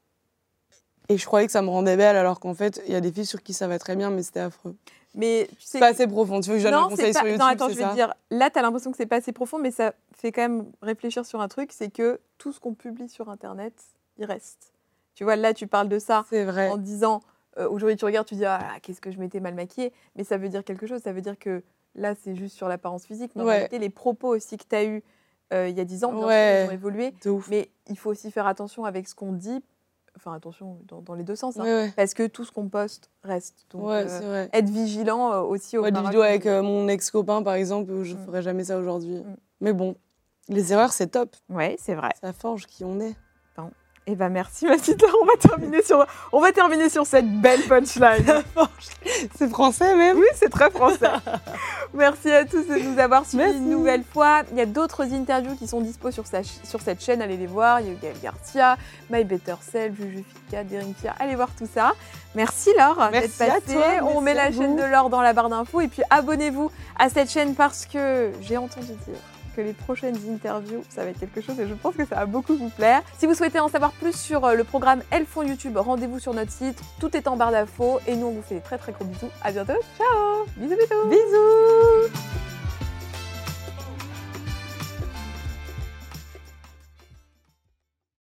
et je croyais que ça me rendait belle, alors qu'en fait, il y a des filles sur qui ça va très bien, mais c'était affreux. Mais tu sais. C'est pas assez profond. Tu veux que je donne un non, conseil pas... sur YouTube non, attends, je vais te dire. Là, tu as l'impression que c'est pas assez profond, mais ça fait quand même réfléchir sur un truc c'est que tout ce qu'on publie sur Internet, il reste. Tu vois, là, tu parles de ça C'est vrai. en disant euh, aujourd'hui tu regardes, tu dis ah qu'est-ce que je m'étais mal maquillée, mais ça veut dire quelque chose, ça veut dire que là c'est juste sur l'apparence physique, mais en Ouais. réalité les propos aussi que tu as eu il y a 10 ans, bien Ouais. sûr, ils ont évolué, mais il faut aussi faire attention avec ce qu'on dit, enfin attention dans, dans les deux sens, hein, Ouais, parce que tout ce qu'on poste reste. Donc Ouais, euh, c'est vrai. être vigilant euh, aussi au Moi, des vidéos avec euh, mon ex-copain, par exemple, je Mm. ferais jamais ça aujourd'hui. Mm. Mais bon, les erreurs, c'est top. Ouais, c'est vrai. Ça forge qui on est. Et ben merci ma petite on va terminer sur on va terminer sur cette belle punchline. C'est français même Oui, c'est très français. Merci à tous de nous avoir suivis une nouvelle fois. Il y a d'autres interviews qui sont dispo sur, sa ch- sur cette chaîne. Allez les voir. Il y a eu Gaël Garcia, My Better Self, Juju Fika, Derinkia. Allez voir tout ça. Merci Laure d'être passée. toi, On met la chaîne de Laure dans la barre d'infos. Et puis abonnez-vous à cette chaîne parce que j'ai entendu dire que les prochaines interviews, ça va être quelque chose et je pense que ça va beaucoup vous plaire. Si vous souhaitez en savoir plus sur euh, le programme Elles font YouTube, rendez-vous sur notre site. Tout est en barre d'infos. Et nous, on vous fait très très gros bisous. À bientôt. Ciao Bisous bisous Bisous